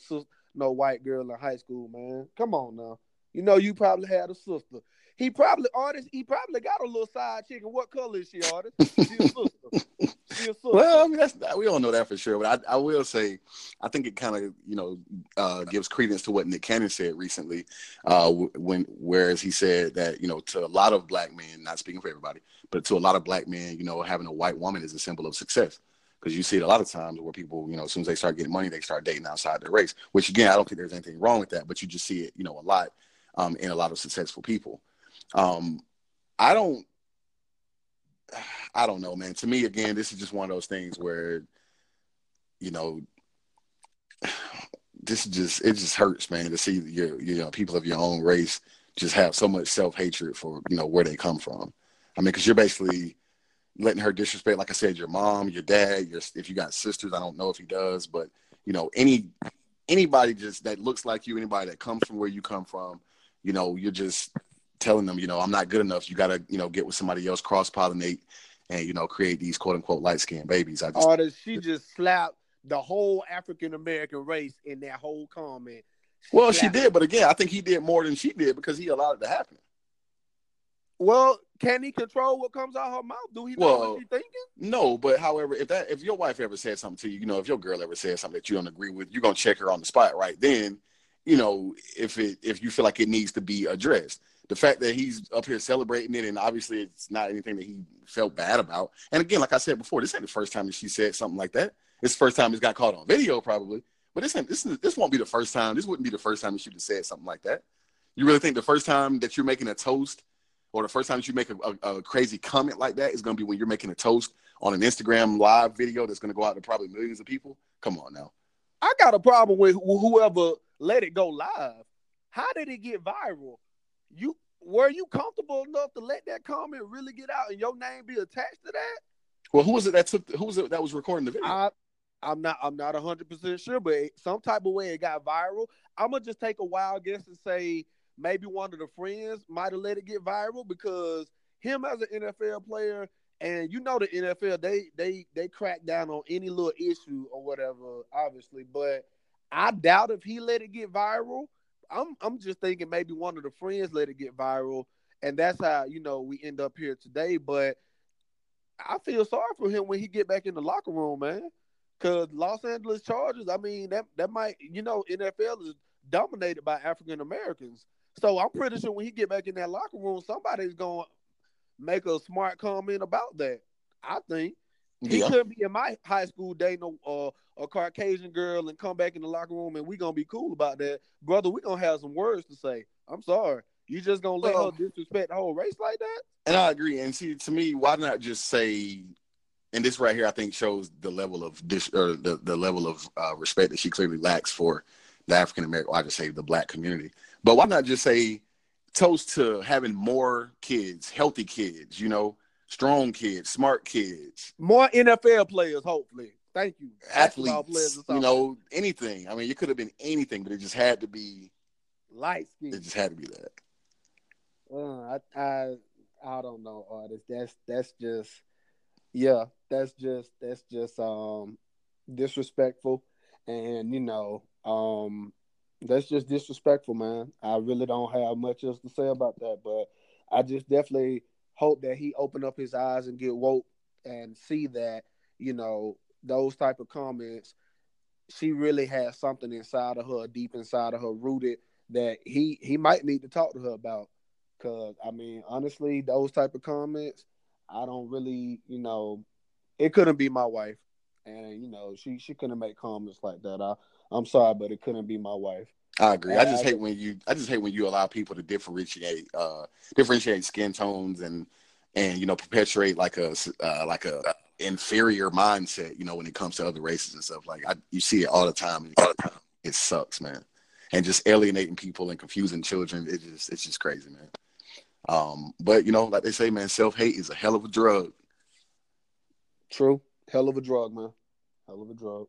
no white girl in high school, man. Come on now. You know you probably had a sister. He probably artist. He probably got a little side chick. And what color is she, artist? She a sister. She a sister. Well, I mean, that's we don't know that for sure, but I, I will say, I think it kind of you know uh, gives credence to what Nick Cannon said recently, uh, when whereas he said that you know to a lot of black men, not speaking for everybody, but to a lot of black men, you know, having a white woman is a symbol of success because you see it a lot of times where people, you know, as soon as they start getting money, they start dating outside their race. Which again, I don't think there's anything wrong with that, but you just see it, you know, a lot um, in a lot of successful people. Um, I don't. I don't know, man. To me, again, this is just one of those things where, you know, this is just it just hurts, man, to see your you know people of your own race just have so much self hatred for you know where they come from. I mean, because you're basically letting her disrespect, like I said, your mom, your dad, your if you got sisters. I don't know if he does, but you know, any anybody just that looks like you, anybody that comes from where you come from, you know, you're just telling them, you know, I'm not good enough. You got to, you know, get with somebody else, cross pollinate, and you know, create these quote unquote light skinned babies. I just, Artist, she just slapped the whole African American race in that whole comment. well, she did, but again, I think he did more than she did because he allowed it to happen. Well, can he control what comes out of her mouth? Do he know Well, what she's thinking? No, but however, if that if your wife ever said something to you, you know, if your girl ever said something that you don't agree with, you're gonna check her on the spot right then. You know, if it if you feel like it needs to be addressed. The fact that he's up here celebrating it, and obviously it's not anything that he felt bad about. And again, like I said before, this ain't the first time that she said something like that. It's the first time it's got caught on video, probably. But this ain't this this won't be the first time. This wouldn't be the first time that she would have said something like that. You really think the first time that you're making a toast, or the first time that you make a, a, a crazy comment like that is going to be when you're making a toast on an Instagram live video that's going to go out to probably millions of people? Come on now. I got a problem with whoever let it go live. How did it get viral? You were you comfortable enough to let that comment really get out and your name be attached to that? Well, who was it that took? Who was it that was recording the video? I I'm not I'm not hundred percent sure, but it- some type of way it got viral. I'm gonna just take a wild guess and say maybe one of the friends might have let it get viral because him as an NFL player, and you know the NFL they they they crack down on any little issue or whatever, obviously. But I doubt if he let it get viral. I'm I'm just thinking maybe one of the friends let it get viral, and that's how you know we end up here today. But I feel sorry for him when he get back in the locker room, man. Cause Los Angeles Chargers, I mean, that that might, you know, NFL is dominated by African Americans. So I'm pretty sure when he get back in that locker room, somebody's gonna make a smart comment about that. I think he yeah. couldn't be in my high school dating a, uh, a Caucasian girl and come back in the locker room and we gonna be cool about that, brother. We gonna have some words to say. I'm sorry, you just gonna let Well- her disrespect the whole race like that? And I agree. And see, to me, why not just say? And this right here, I think, shows the level of dis or the, the level of uh, respect that she clearly lacks for the African American. Well, I just say the black community. But why not just say toast to having more kids, healthy kids, you know, strong kids, smart kids, More NFL players, hopefully. Thank you. Athletes, you know, anything. I mean, it could have been anything, but it just had to be. light It just had to be that. Uh, I, I I don't know, artist. That's that's just yeah, that's just that's just um disrespectful, and you know um that's just disrespectful, man. I really don't have much else to say about that, but I just definitely hope that he open up his eyes and get woke and see that you know those type of comments. She really has something inside of her, deep inside of her, rooted that he he might need to talk to her about. Cause I mean, honestly, those type of comments, I don't really, you know, it couldn't be my wife, and you know, she she couldn't make comments like that. I I'm sorry, but it couldn't be my wife. I agree. I just hate when you I just hate when you allow people to differentiate uh differentiate skin tones and and you know perpetuate like a uh, like a inferior mindset, you know, when it comes to other races and stuff. Like I you see it all the time. All the time. It sucks, man. And just alienating people and confusing children, it just it's just crazy, man. Um, but you know, like they say, man, self hate is a hell of a drug. True, hell of a drug, man. Hell of a drug.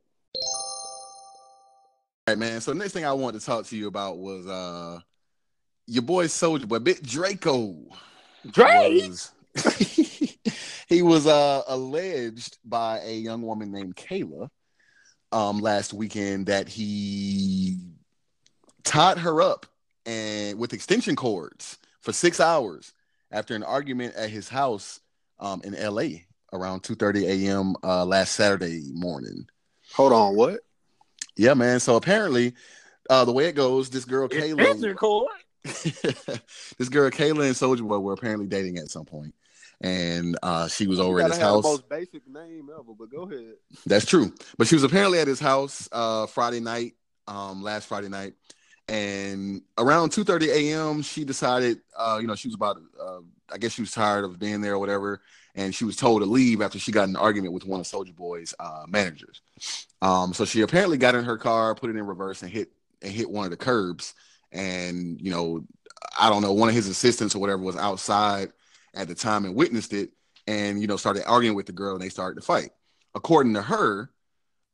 All right, man. So the next thing I wanted to talk to you about was uh your boy Soulja Boy, Big Draco. Drake. Was, he was uh alleged by a young woman named Kayla um last weekend that he tied her up and with extension cords for six hours after an argument at his house um, in LA around 2:30 a.m. Uh, last Saturday morning. Hold on, what? Yeah, man. So apparently, uh, the way it goes, this girl Kayla, this girl Kayla and Soulja Boy were apparently dating at some point, and uh, she was over at his house. most basic name ever, but go ahead. That's true, but she was apparently at his house uh, Friday night, um, last Friday night, and around 2:30 a.m. she decided, uh, you know, she was about, uh, I guess she was tired of being there or whatever, and she was told to leave after she got in an argument with one of Soulja Boy's uh, managers. Um, so she apparently got in her car, put it in reverse, and hit and hit one of the curbs. And you know, I don't know, one of his assistants or whatever was outside at the time and witnessed it, and you know, started arguing with the girl, and they started to fight. According to her,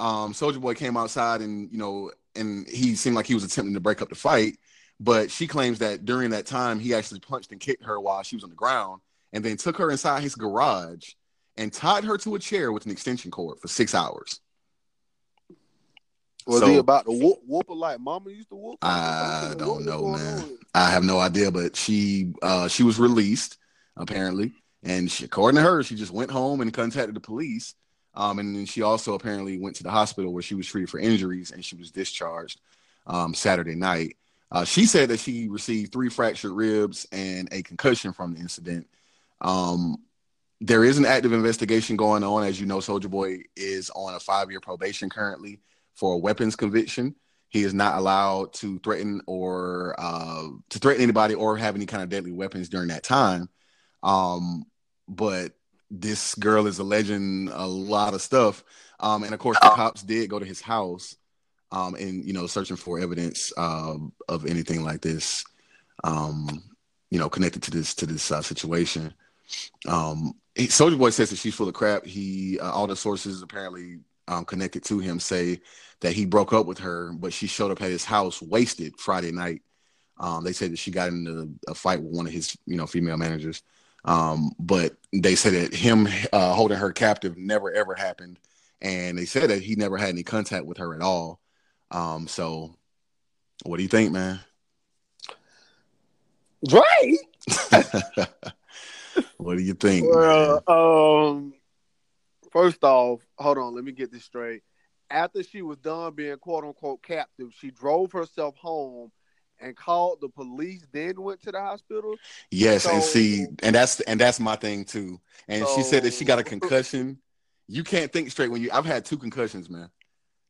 um, Soulja Boy came outside and you know, and he seemed like he was attempting to break up the fight. But she claims that during that time, he actually punched and kicked her while she was on the ground and then took her inside his garage and tied her to a chair with an extension cord for six hours. Was so, he about to whoop, whoop her like mama used to whoop? I don't know, man. I have no idea, but she uh, she was released apparently, and she, according to her, she just went home and contacted the police. Um, and then she also apparently went to the hospital where she was treated for injuries and she was discharged um, Saturday night. Uh, she said that she received three fractured ribs and a concussion from the incident. Um, there is an active investigation going on. As you know, Soulja Boy is on a five year probation currently for a weapons conviction. He is not allowed to threaten or uh, to threaten anybody or have any kind of deadly weapons during that time. Um, but this girl is alleging a lot of stuff. Um, and of course, the cops did go to his house um, and, you know, searching for evidence uh, of anything like this, um, you know, connected to this to this uh, situation. Um, Soulja Boy says that she's full of crap. He uh, all the sources apparently um, connected to him say that he broke up with her, but she showed up at his house wasted Friday night. Um, they said that she got into a fight with one of his, you know, female managers. Um, but they said that him uh, holding her captive never ever happened, and they said that he never had any contact with her at all. Um, so, what do you think, man? Drake. what do you think? Well, um, first off, hold on, let me get this straight. After she was done being quote unquote captive, she drove herself home and called the police, then went to the hospital. Yes, so, and see, and that's and that's my thing too. And so, she said that she got a concussion. You can't think straight when you. I've had two concussions, man.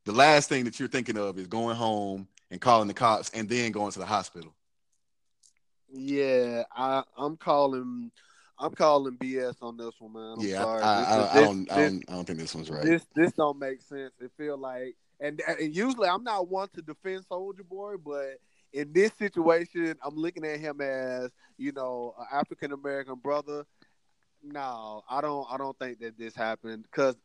The last thing that you're thinking of is going home and calling the cops, and then going to the hospital. Yeah, I, I'm calling. I'm calling BS on this one, man. I'm yeah, sorry. I, I, this, I, don't, I, don't, I don't think this one's right. This, this don't make sense. It feel like, and, and usually I'm not one to defend Soulja Boy, but in this situation, I'm looking at him as you know an African American brother. No, I don't. I don't think that this happened because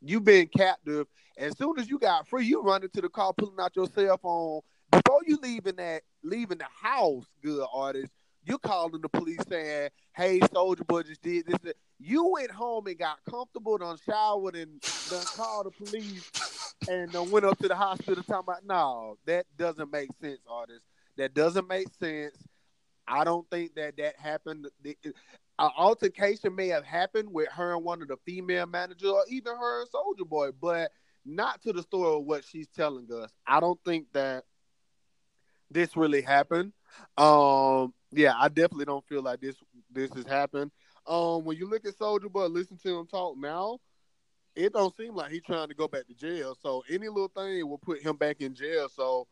you been captive. As soon as you got free, you run into the car, pulling out your cell phone before you leaving that leaving the house. Good artist, You calling the police saying, "Hey, Soulja Boy just did this." You went home and got comfortable, done showered, and done called the police, and then went up to the hospital talking about. No, that doesn't make sense, artist. That doesn't make sense. I don't think that that happened. An altercation may have happened with her and one of the female managers, or even her and Soulja Boy, but not to the story of what she's telling us. I don't think that this really happened. Um, yeah, I definitely don't feel like this this has happened. Um, when you look at Soulja Boy, listen to him talk now, it don't seem like he's trying to go back to jail. So any little thing will put him back in jail. So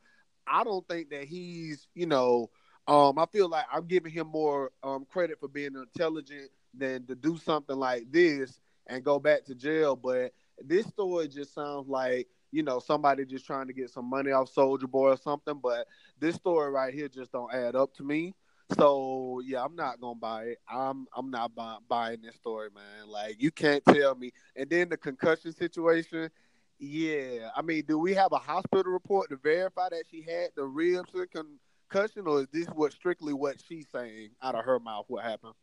I don't think that he's, you know, um, I feel like I'm giving him more um, credit for being intelligent than to do something like this and go back to jail. But this story just sounds like you know somebody just trying to get some money off Soulja Boy or something. But this story right here just don't add up to me. So yeah, I'm not gonna buy it. I'm I'm not buy, buying this story, man. Like you can't tell me. And then the concussion situation. Yeah, I mean, do we have a hospital report to verify that she had the ribs concussion, or is this what strictly what she's saying out of her mouth? What happened?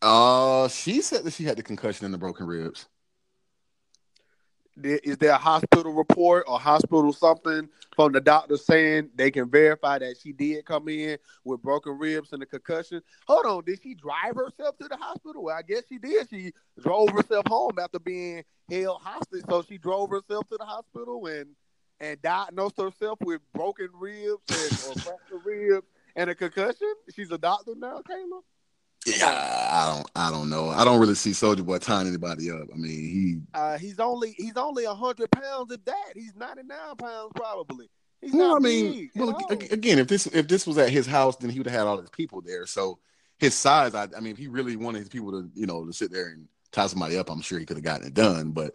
Uh, she said that she had the concussion and the broken ribs is there a hospital report or hospital something from the doctor saying they can verify that she did come in with broken ribs and a concussion? Hold on, did she drive herself to the hospital? Well, I guess she did. She drove herself home after being held hostage, so she drove herself to the hospital and and diagnosed herself with broken ribs and or fractured ribs and a concussion. She's a doctor now, Kayla. Yeah, I don't, I don't know. I don't really see Soulja Boy tying anybody up. I mean, he, uh, he's only, he's only hundred pounds of that. He's ninety nine pounds probably. He's well, I mean, well, again, if this, if this was at his house, then he would have had all his people there. So his size, I, I mean, if he really wanted his people to, you know, to sit there and tie somebody up, I'm sure he could have gotten it done. But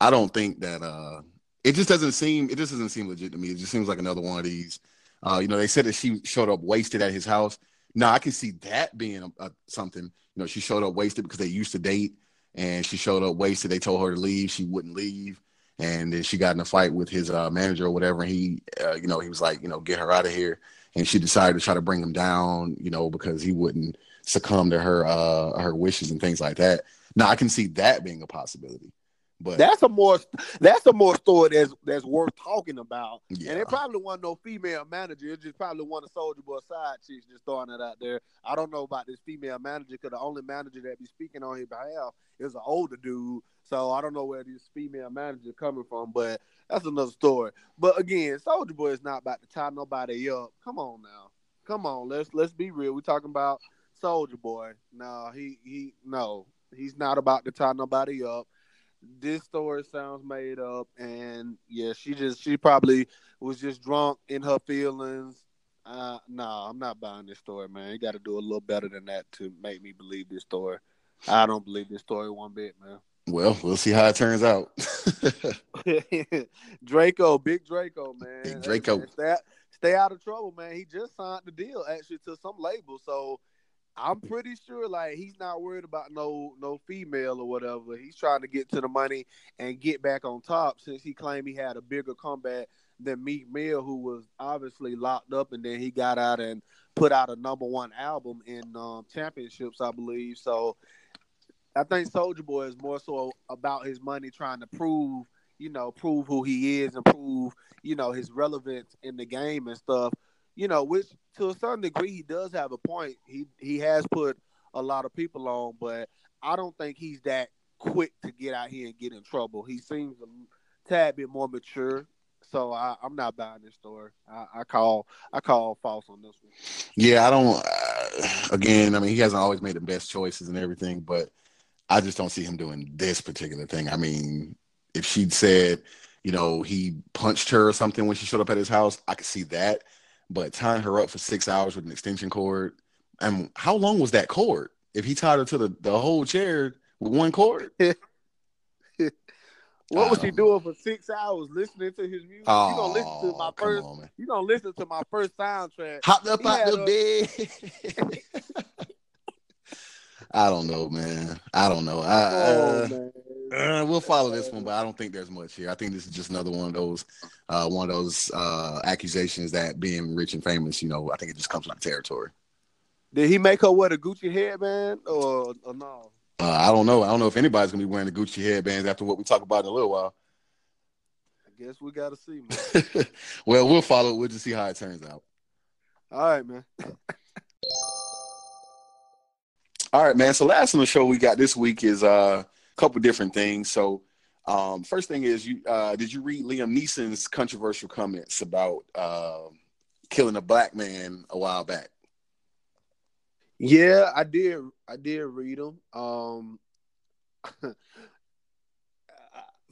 I don't think that. uh It just doesn't seem, it just doesn't seem legit to me. It just seems like another one of these. Uh, you know, they said that she showed up wasted at his house. Now I can see that being a, a, something. You know, she showed up wasted because they used to date, and she showed up wasted. They told her to leave, she wouldn't leave, and then she got in a fight with his uh, manager or whatever. And he, uh, you know, he was like, you know, get her out of here. And she decided to try to bring him down, you know, because he wouldn't succumb to her uh, her wishes and things like that. Now I can see that being a possibility. But that's a more that's a more story that's that's worth talking about. Yeah. And it probably wasn't no female manager. It just probably one of Soulja Boy side chicks just throwing it out there. I don't know about this female manager because the only manager that be speaking on his behalf is an older dude. So I don't know where this female manager coming from, but that's another story. But again, Soulja Boy is not about to tie nobody up. Come on now. Come on, let's let's be real. We're talking about Soulja Boy. No, he he no, he's not about to tie nobody up this story sounds made up and yeah she just she probably was just drunk in her feelings. Uh nah i'm not buying this story man. You got to do a little better than that to make me believe this story. I don't believe this story one bit man. Well we'll see how it turns out. Draco big draco man. Big draco. Stay, stay out of trouble man. He just signed the deal actually to some label. So I'm pretty sure like he's not worried about no no female or whatever. He's trying to get to the money and get back on top since he claimed he had a bigger comeback than Meek Mill, who was obviously locked up and then he got out and put out a number one album in um, championships, I believe. So I think Soulja Boy is more so about his money, trying to prove, you know, prove who he is and prove, you know, his relevance in the game and stuff you know, which to a certain degree he does have a point. He he has put a lot of people on, but I don't think he's that quick to get out here and get in trouble. He seems a tad bit more mature. So I, I'm not buying this story. I, I, call I call false on this one. Yeah, I don't. Uh, again, I mean, he hasn't always made the best choices and everything, but I just don't see him doing this particular thing. I mean, if she'd said, you know, he punched her or something when she showed up at his house, I could see that. But tying her up for six hours with an extension cord, and how long was that cord? If he tied her to the, the whole chair with one cord. What was he doing for six hours listening to his music? Oh, you gonna listen to my first. On, you gonna listen to my first soundtrack? Hopped up he out the bed. I don't know, man. I don't know. I, oh, uh, uh, we'll follow this one, but I don't think there's much here. I think this is just another one of those, uh, one of those uh, accusations that being rich and famous, you know, I think it just comes with the territory. Did he make her wear the Gucci headband or, or no? Uh, I don't know. I don't know if anybody's gonna be wearing the Gucci headbands after what we talk about in a little while. I guess we gotta see, man. well, we'll follow. We'll just see how it turns out. All right, man. All right, man. So last on the show we got this week is uh, couple different things. So um, first thing is you uh, did you read Liam Neeson's controversial comments about uh, killing a black man a while back? Yeah, I did. I did read them. Um,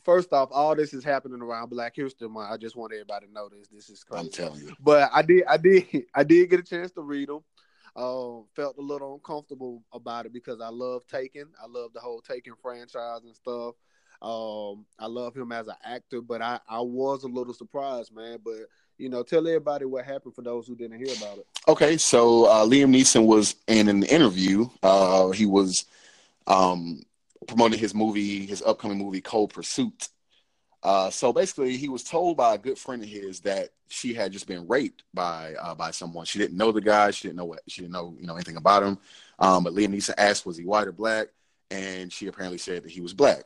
first off, all this is happening around Black History Month. I just want everybody to know this. This is crazy. I'm telling you. But I did. I did. I did get a chance to read them. Uh, felt a little uncomfortable about it because I love Taken. I love the whole Taken franchise and stuff. Um, I love him as an actor, but I, I was a little surprised, man. But you know, tell everybody what happened for those who didn't hear about it. Okay, so uh, Liam Neeson was in an interview. Uh, he was um, promoting his movie, his upcoming movie, Cold Pursuit. Uh, so basically, he was told by a good friend of his that she had just been raped by uh, by someone. She didn't know the guy. She didn't know what. She didn't know you know anything about him. Um, but Liam Neeson asked, was he white or black? And she apparently said that he was black.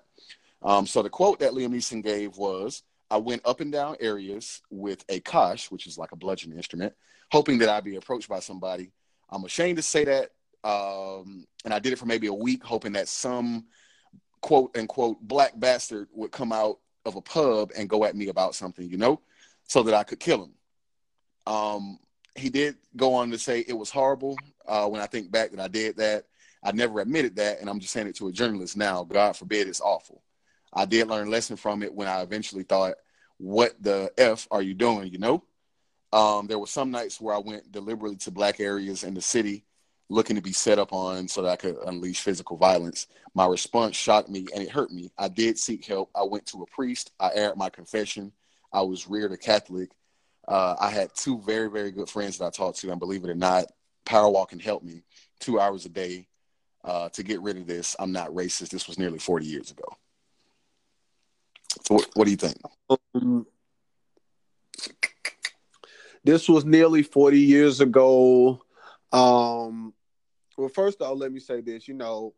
Um, so the quote that Liam Neeson gave was, "I went up and down areas with a cosh, which is like a bludgeon instrument, hoping that I'd be approached by somebody. I'm ashamed to say that, um, and I did it for maybe a week, hoping that some quote unquote black bastard would come out of a pub and go at me about something, you know, so that I could kill him. Um, he did go on to say it was horrible. Uh, when I think back that I did that, I never admitted that, and I'm just saying it to a journalist now. God forbid, it's awful. I did learn a lesson from it when I eventually thought, "What the f are you doing?" You know. Um, there were some nights where I went deliberately to black areas in the city looking to be set up on so that I could unleash physical violence. My response shocked me and it hurt me. I did seek help. I went to a priest. I aired my confession. I was reared a Catholic. Uh, I had two very, very good friends that I talked to, and believe it or not, Power Walking helped me two hours a day uh, to get rid of this. I'm not racist. This was nearly 40 years ago. So, what, what do you think? Um, this was nearly 40 years ago. Um, well, first off, let me say this. You know,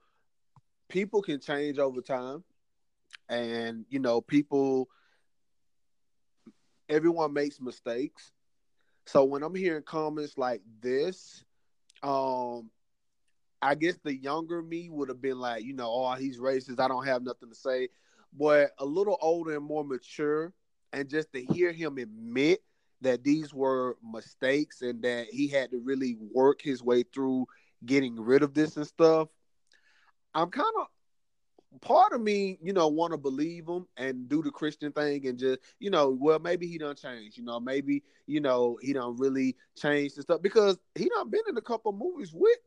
people can change over time, and you know, people. Everyone makes mistakes, so when I'm hearing comments like this, um, I guess the younger me would have been like, you know, oh, he's racist. I don't have nothing to say. But a little older and more mature, and just to hear him admit that these were mistakes and that he had to really work his way through getting rid of this and stuff. I'm kind of part of me, you know, want to believe him and do the Christian thing and just, you know, well, maybe he done changed, you know, maybe, you know, he done really changed and stuff because he done been in a couple movies with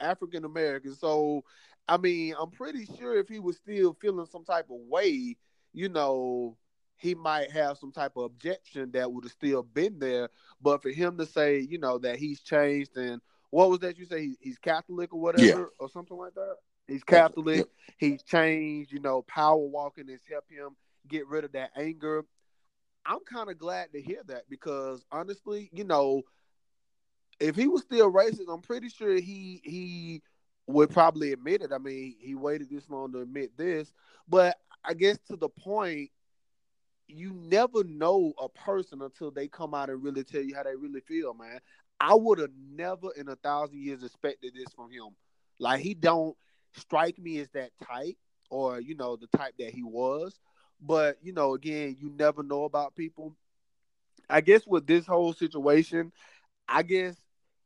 African Americans. So, I mean, I'm pretty sure if he was still feeling some type of way, you know, he might have some type of objection that would have still been there. But for him to say, you know, that he's changed and what was that you say? He, he's Catholic or whatever yeah. or something like that. He's Catholic. Yep. He's changed. You know, power walking has helped him get rid of that anger. I'm kind of glad to hear that because honestly, you know, if he was still racist, I'm pretty sure he he would probably admit it. I mean, he waited this long to admit this, but I guess to the point, you never know a person until they come out and really tell you how they really feel, man. I would have never in a thousand years expected this from him. Like he don't strike me as that type or you know the type that he was. But you know, again, you never know about people. I guess with this whole situation, I guess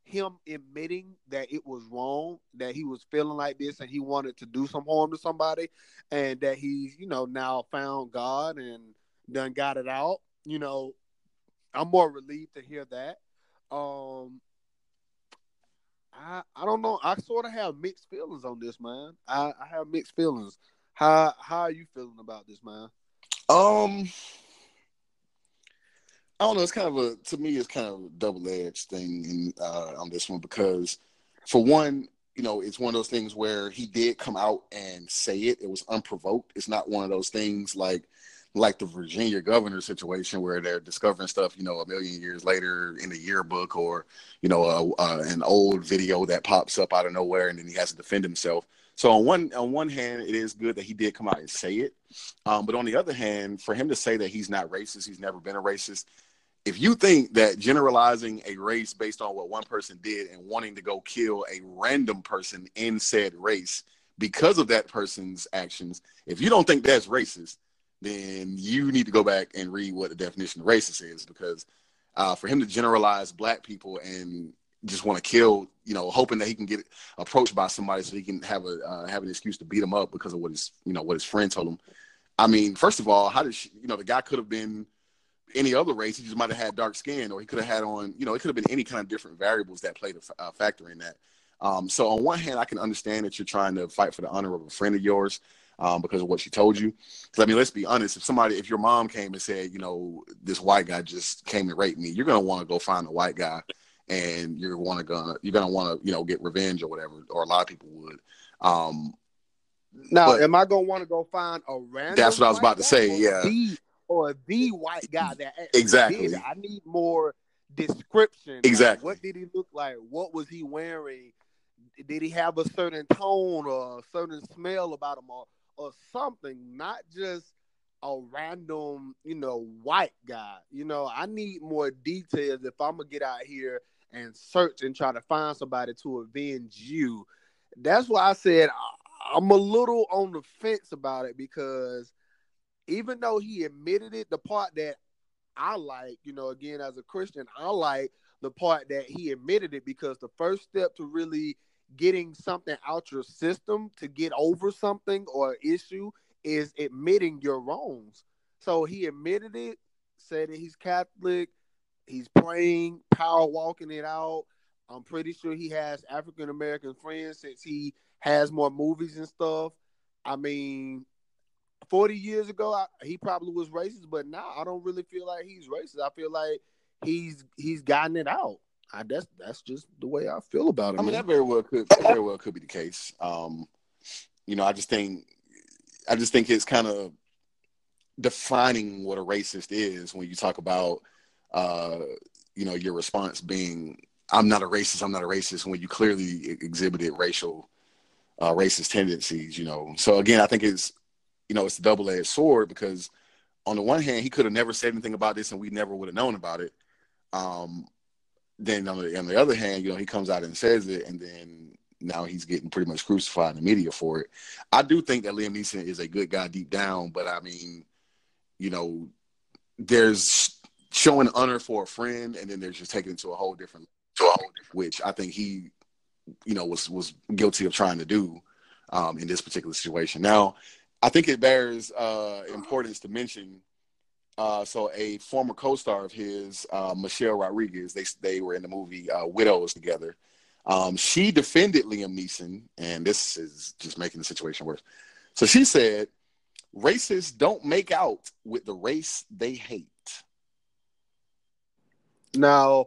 him admitting that it was wrong, that he was feeling like this and he wanted to do some harm to somebody, and that he's, you know, now found God and done got it out. You know, I'm more relieved to hear that. Um, I I don't know. I sort of have mixed feelings on this, man. I, I have mixed feelings. How how are you feeling about this, man? Um, I don't know. It's kind of a to me, it's kind of a double edged thing in, uh, on this one because, for one, you know, it's one of those things where he did come out and say it. It was unprovoked. It's not one of those things like like the Virginia governor situation where they're discovering stuff, you know, a million years later in the yearbook or, you know, a, a, an old video that pops up out of nowhere and then he has to defend himself. So on one on one hand, it is good that he did come out and say it, um, but on the other hand, for him to say that he's not racist, he's never been a racist. If you think that generalizing a race based on what one person did and wanting to go kill a random person in said race because of that person's actions, if you don't think that's racist, then you need to go back and read what the definition of racist is because uh, for him to generalize black people and just want to kill, you know, hoping that he can get approached by somebody so he can have a uh, have an excuse to beat him up because of what his you know what his friend told him. I mean, first of all, how did she, you know the guy could have been any other race? He just might have had dark skin, or he could have had on you know it could have been any kind of different variables that played a, a factor in that. Um, so on one hand, I can understand that you're trying to fight for the honor of a friend of yours um, because of what she told you. Because I mean, let's be honest. If somebody, if your mom came and said, you know, this white guy just came and raped me, you're gonna want to go find the white guy, and you're want to gonna you're gonna want to you know get revenge or whatever, or a lot of people would. Um, now, am I gonna want to go find a random? That's what I was about to say. Yeah. The, or the white guy that exactly. I need more description. Exactly. Like, what did he look like? What was he wearing? Did he have a certain tone or a certain smell about him or or something, not just a random, you know, white guy. You know, I need more details if I'm gonna get out here and search and try to find somebody to avenge you. That's why I said I'm a little on the fence about it because even though he admitted it, the part that I like, you know, again as a Christian, I like the part that he admitted it because the first step to really getting something out your system to get over something or issue is admitting your wrongs. So he admitted it, said that he's Catholic, he's praying, power walking it out. I'm pretty sure he has African American friends since he has more movies and stuff. I mean, 40 years ago, I, he probably was racist, but now I don't really feel like he's racist. I feel like he's he's gotten it out. I that's that's just the way I feel about it. I mean, that very well could that very well could be the case. Um, you know, I just think I just think it's kind of defining what a racist is when you talk about uh, you know, your response being I'm not a racist, I'm not a racist when you clearly exhibited racial uh, racist tendencies, you know. So again, I think it's you know, it's a double-edged sword because on the one hand, he could have never said anything about this and we never would have known about it. Um, then on the, on the other hand, you know, he comes out and says it, and then now he's getting pretty much crucified in the media for it. I do think that Liam Neeson is a good guy deep down, but I mean, you know, there's showing honor for a friend, and then there's just taking it to a whole different, to a whole different, which I think he, you know, was was guilty of trying to do um, in this particular situation. Now, I think it bears uh, importance to mention uh, so a former co-star of his, uh, Michelle Rodriguez, they they were in the movie uh, Widows together. Um, she defended Liam Neeson, and this is just making the situation worse. So she said, "Racists don't make out with the race they hate." Now,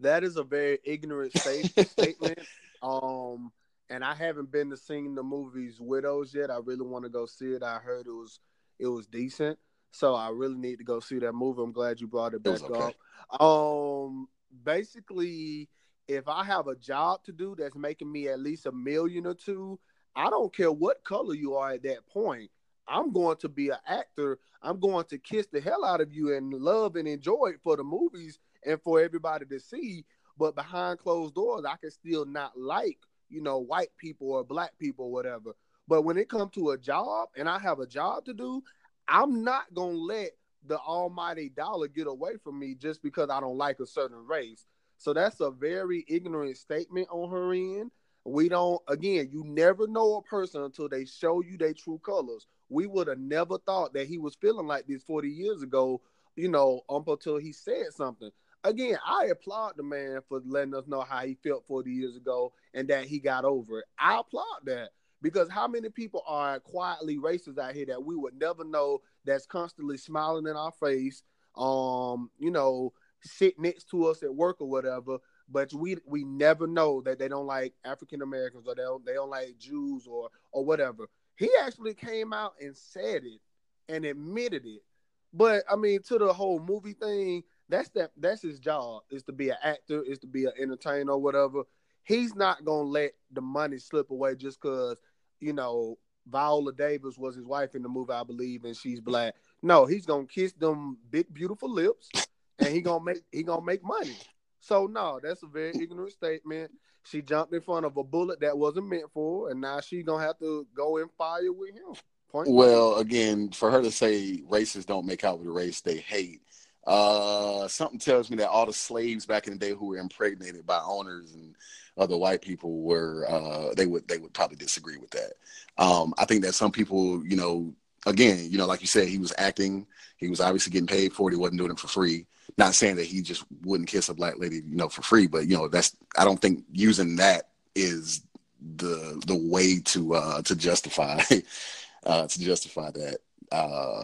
that is a very ignorant statement. Um, and I haven't been to see the movies Widows yet. I really want to go see it. I heard it was it was decent. So I really need to go see that movie. I'm glad you brought it back it okay. up. Um, basically, if I have a job to do that's making me at least a million or two, I don't care what color you are at that point. I'm going to be an actor. I'm going to kiss the hell out of you and love and enjoy it for the movies and for everybody to see. But behind closed doors, I can still not like, you know, white people or black people or whatever. But when it comes to a job and I have a job to do, I'm not gonna let the almighty dollar get away from me just because I don't like a certain race. So that's a very ignorant statement on her end. We don't again, you never know a person until they show you their true colors. We would have never thought that he was feeling like this 40 years ago, you know, up until he said something. Again, I applaud the man for letting us know how he felt 40 years ago and that he got over it. I applaud that. Because how many people are quietly racist out here that we would never know that's constantly smiling in our face, um, you know, sit next to us at work or whatever, but we we never know that they don't like African Americans or they don't they don't like Jews or or whatever. He actually came out and said it and admitted it. But I mean, to the whole movie thing, that's that that's his job is to be an actor, is to be an entertainer or whatever. He's not gonna let the money slip away just because you know Viola Davis was his wife in the movie, I believe, and she's black. No, he's gonna kiss them big beautiful lips, and he gonna make he gonna make money. So no, that's a very ignorant statement. She jumped in front of a bullet that wasn't meant for, her, and now she gonna have to go and fire with him. Point well, again, for her to say racists don't make out with a race they hate, uh, something tells me that all the slaves back in the day who were impregnated by owners and other white people were uh, they would they would probably disagree with that. Um, I think that some people, you know, again, you know, like you said, he was acting. He was obviously getting paid for it. He wasn't doing it for free. Not saying that he just wouldn't kiss a black lady, you know, for free, but you know, that's I don't think using that is the the way to uh to justify uh to justify that. Uh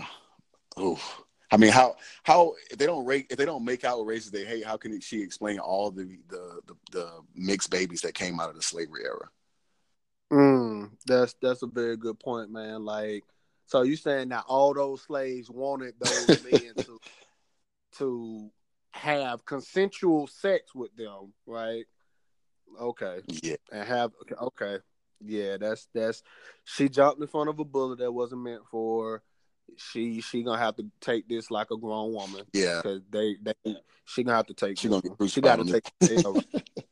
oh I mean, how how if they don't rate if they don't make out with races they hate, how can she explain all the, the the, the mixed babies that came out of the slavery era? Mm, that's that's a very good point, man. Like, so you saying that all those slaves wanted those men to to have consensual sex with them, right? Okay. Yeah. And have okay, okay. Yeah, that's that's she jumped in front of a bullet that wasn't meant for she she gonna have to take this like a grown woman. Yeah. Cause they they she gonna have to take she gonna get she gotta take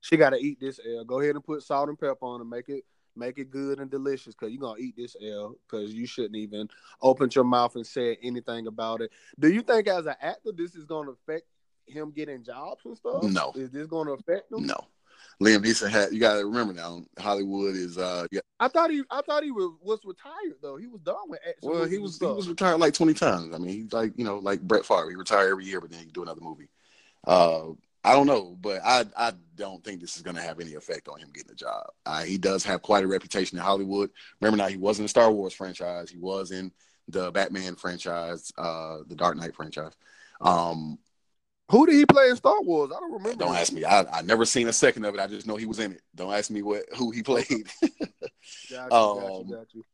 she gotta eat this L. Go ahead and put salt and pepper on and make it make it good and delicious because you're gonna eat this L because you shouldn't even open your mouth and say anything about it. Do you think as an actor this is gonna affect him getting jobs and stuff? No. Is this gonna affect him? No. Liam Neeson had you gotta remember now, Hollywood is uh yeah. I thought he I thought he was, was retired though. He was done with action. Well he was he was retired like twenty times. I mean he's like, you know, like Brett Favre. He retired every year, but then he do another movie. Uh I don't know, but I I don't think this is going to have any effect on him getting a job. Uh, he does have quite a reputation in Hollywood. Remember now, he was in the Star Wars franchise. He was in the Batman franchise, uh, the Dark Knight franchise. Um, who did he play in Star Wars? I don't remember. Don't ask me. I I never seen a second of it. I just know he was in it. Don't ask me what who he played. got you, um, got you, got you.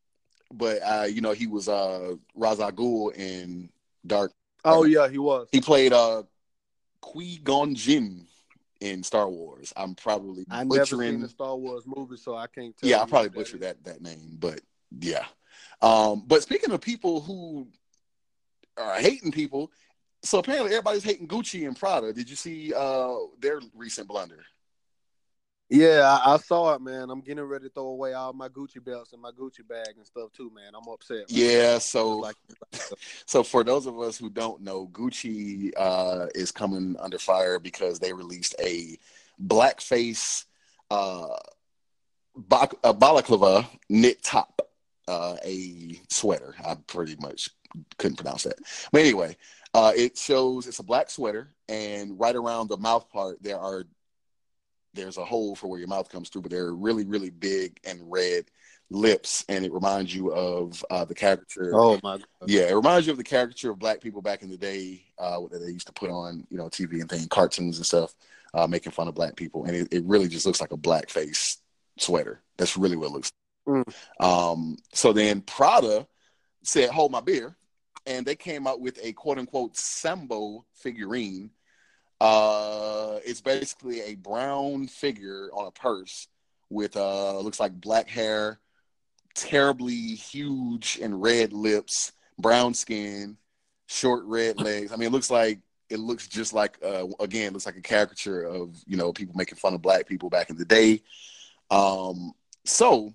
But uh, you know, he was uh Ghul in Dark. Oh yeah, he was. He played uh Qui Gon Jinn in Star Wars. I'm probably I butchering never seen the Star Wars movie, so I can't. yeah, I probably butchered that that name, but yeah. Um, but speaking of people who are hating people, so apparently everybody's hating Gucci and Prada. Did you see uh their recent blunder? Yeah, I, I, saw it, man. I'm getting ready to throw away all my Gucci belts and my Gucci bag and stuff too, man. I'm upset. Man. Yeah, so like, so for those of us who don't know, Gucci uh, is coming under fire because they released a blackface uh, a balaclava knit top, uh, a sweater. I pretty much couldn't pronounce that, but anyway, uh, it shows it's a black sweater, and right around the mouth part there are there's a hole for where your mouth comes through, but they're really, really big and red lips, and it reminds you of uh, the caricature. Oh my! God. Yeah, it reminds you of the caricature of black people back in the day uh, that they used to put on, you know, TV and things, cartoons and stuff, uh, making fun of black people, and it, it, really just looks like a black face sweater. That's really what it looks. Like. Mm. Um, so then Prada said, "Hold my beer," and they came out with a quote unquote Sambo figurine uh, it's basically a brown figure on a purse with uh looks like black hair, terribly huge and red lips, brown skin, short red legs. I mean, it looks like it looks just like uh again looks like a caricature of you know people making fun of black people back in the day. Um, so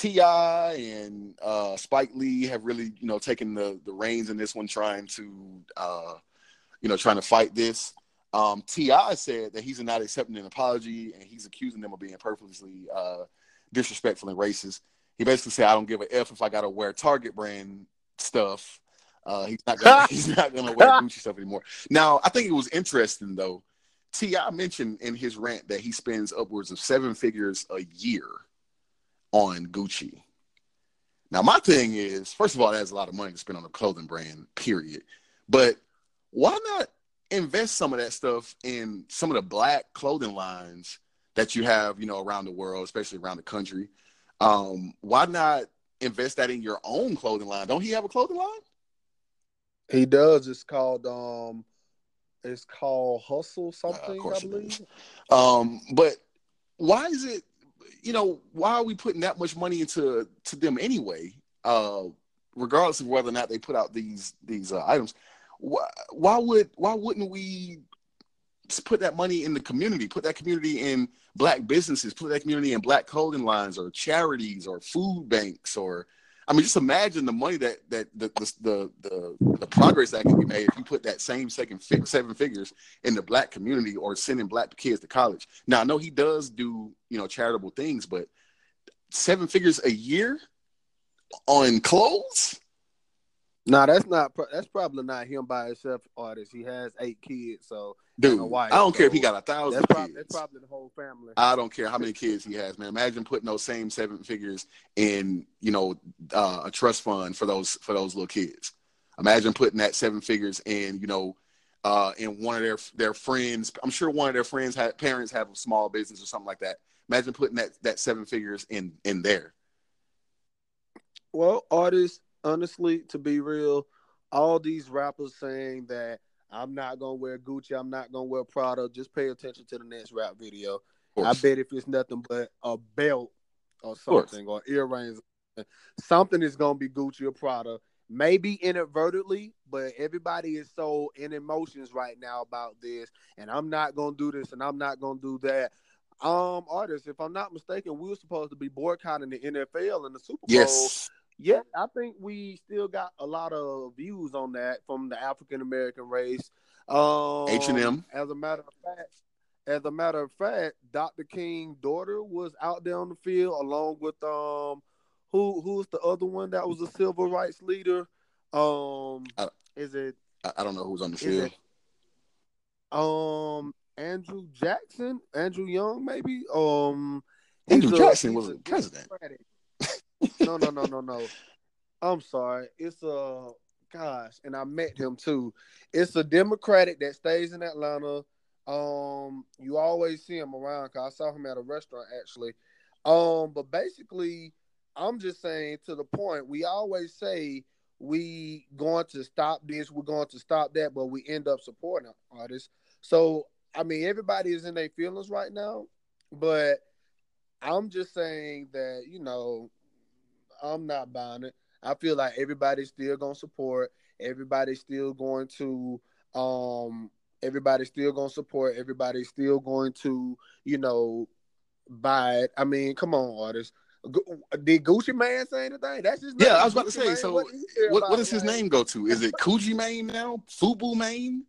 T.I. and uh, Spike Lee have really you know taken the the reins in this one, trying to uh you know, trying to fight this. Um, T.I. said that he's not accepting an apology and he's accusing them of being purposely uh, disrespectful and racist. He basically said, "I don't give a f if I got to wear Target brand stuff." Uh, he's not gonna, he's not to wear Gucci stuff anymore. Now, I think it was interesting though. T.I. mentioned in his rant that he spends upwards of seven figures a year on Gucci. Now, my thing is, first of all, that's a lot of money to spend on a clothing brand, period. But why not invest some of that stuff in some of the black clothing lines that you have, you know, around the world, especially around the country? Um, why not invest that in your own clothing line? Don't he have a clothing line? He does. It's called um, it's called Hustle Uh, something. course I believe. Um, but why is it? You know, why are we putting that much money into to them anyway? Uh, regardless of whether or not they put out these these uh, items, why, why would why wouldn't we put that money in the community? Put that community in black businesses. Put that community in black clothing lines or charities or food banks or. I mean, just imagine the money that that the the the, the, progress that can be made if you put that same second fi- seven figures in the black community or sending black kids to college. Now I know he does do you know charitable things, but seven figures a year on clothes. No, that's not. That's probably not him by himself. Artist. He has eight kids, so Dude, wife, I don't care if he got a thousand that's probably kids. that's probably the whole family. I don't care how many kids he has, man. Imagine putting those same seven figures in, you know, uh, a trust fund for those for those little kids. Imagine putting that seven figures in, you know, uh, in one of their their friends. I'm sure one of their friends had parents have a small business or something like that. Imagine putting that that seven figures in in there. Well, artists, honestly, to be real, all these rappers saying that I'm not gonna wear Gucci, I'm not gonna wear Prada. Just pay attention to the next rap video. I bet if it's nothing but a belt or something or earrings, something is gonna be Gucci or Prada. Maybe inadvertently, but everybody is so in emotions right now about this, and I'm not gonna do this and I'm not gonna do that. Um, artists, if I'm not mistaken, we were supposed to be boycotting the NFL and the Super Bowl. Yes. Yeah, I think we still got a lot of views on that from the African American race. Um, H&M. As a matter of fact, as a matter of fact, Dr. King's daughter was out there on the field along with um, who who's the other one that was a civil rights leader? Um, Uh, is it I, I don't know who's on the field. it um Andrew Jackson, Andrew Young, maybe? Um, Andrew a- Jackson was a a president. Democratic. No, no, no, no, no. I'm sorry. It's a gosh, and I met him too. It's a Democratic that stays in Atlanta. Um, you always see him around. Cause I saw him at a restaurant actually. Um, but basically, I'm just saying to the point. We always say we going to stop this, we're going to stop that, but we end up supporting artists. So I mean, everybody is in their feelings right now, but I'm just saying that you know I'm not buying it. I feel like everybody's still gonna support. Everybody's still going to um everybody's still gonna support. Everybody's still going to, you know, buy it. I mean, come on, artists. Did Gucci Man say anything? That's his name. Yeah, I was about to say. Mane. So, What did he say what, what does his name go to? Is it Coogee Mane now? Fubu Mane?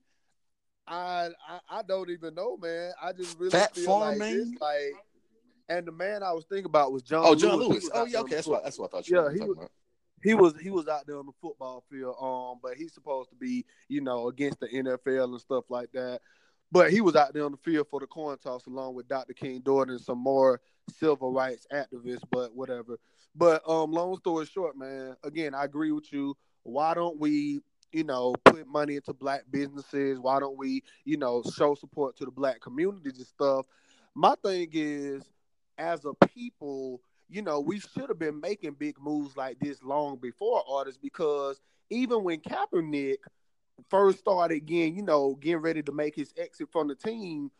I, I I don't even know, man. I just really Fat feel like this, like. And the man I was thinking about was John. Oh, John Lewis. Lewis. Oh, yeah. Okay, that's what that's what I thought you Yeah, were he talking was- about. he was he was out there on the football field, um, but he's supposed to be, you know, against the NFL and stuff like that. But he was out there on the field for the coin toss along with Dr. King Dorn and some more civil rights activists, but whatever. But um, long story short, man, again, I agree with you. Why don't we, you know, put money into black businesses? Why don't we, you know, show support to the black communities and stuff? My thing is, as a people, you know, we should have been making big moves like this long before artists because even when Kaepernick first started again, you know, getting ready to make his exit from the team,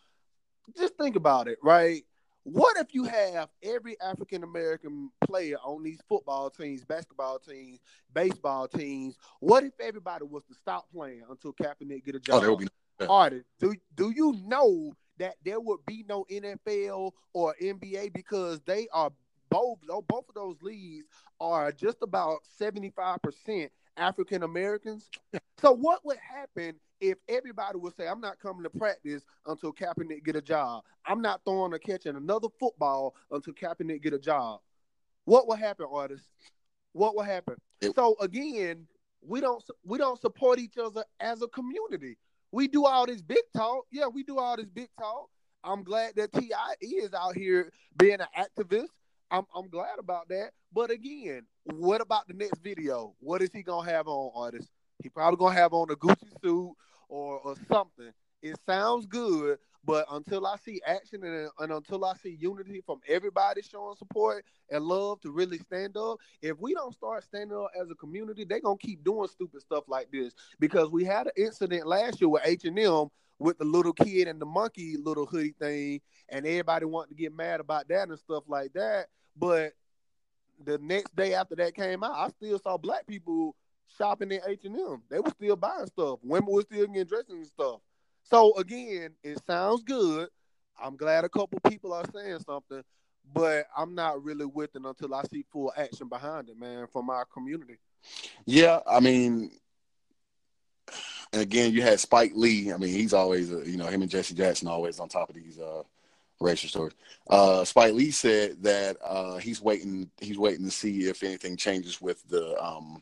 just think about it, right? What if you have every African American player on these football teams, basketball teams, baseball teams? What if everybody was to stop playing until Kaepernick get a oh, job? Oh, be. Yeah. Artist, do do you know that there would be no NFL or NBA because they are both both of those leagues are just about 75% African Americans. So what would happen if everybody would say, I'm not coming to practice until Kaepernick get a job. I'm not throwing or catching another football until Kaepernick get a job. What will happen, artists? What will happen? So again, we don't we don't support each other as a community. We do all this big talk. Yeah, we do all this big talk. I'm glad that T.I. is out here being an activist. I'm I'm glad about that. But again, what about the next video? What is he gonna have on, artist? He probably gonna have on a Gucci suit or or something. it sounds good, but until I see action and, and, until I see unity from everybody showing support and love to really stand up, if we don't start standing up as a community, they're gonna keep doing stupid stuff like this. Because we had an incident last year with H and M with the little kid and the monkey little hoodie thing, and everybody wanted to get mad about that and stuff like that. But the next day after that came out, I still saw black people shopping in H and M. They were still buying stuff. Women were still getting dressed and stuff. So again, it sounds good. I'm glad a couple people are saying something, but I'm not really with it until I see full action behind it, man, from our community. Yeah, I mean, and again, you had Spike Lee. I mean, he's always, uh, you know, him and Jesse Jackson always on top of these uh, racial stories. Uh, Spike Lee said that uh, he's waiting. He's waiting to see if anything changes with the um,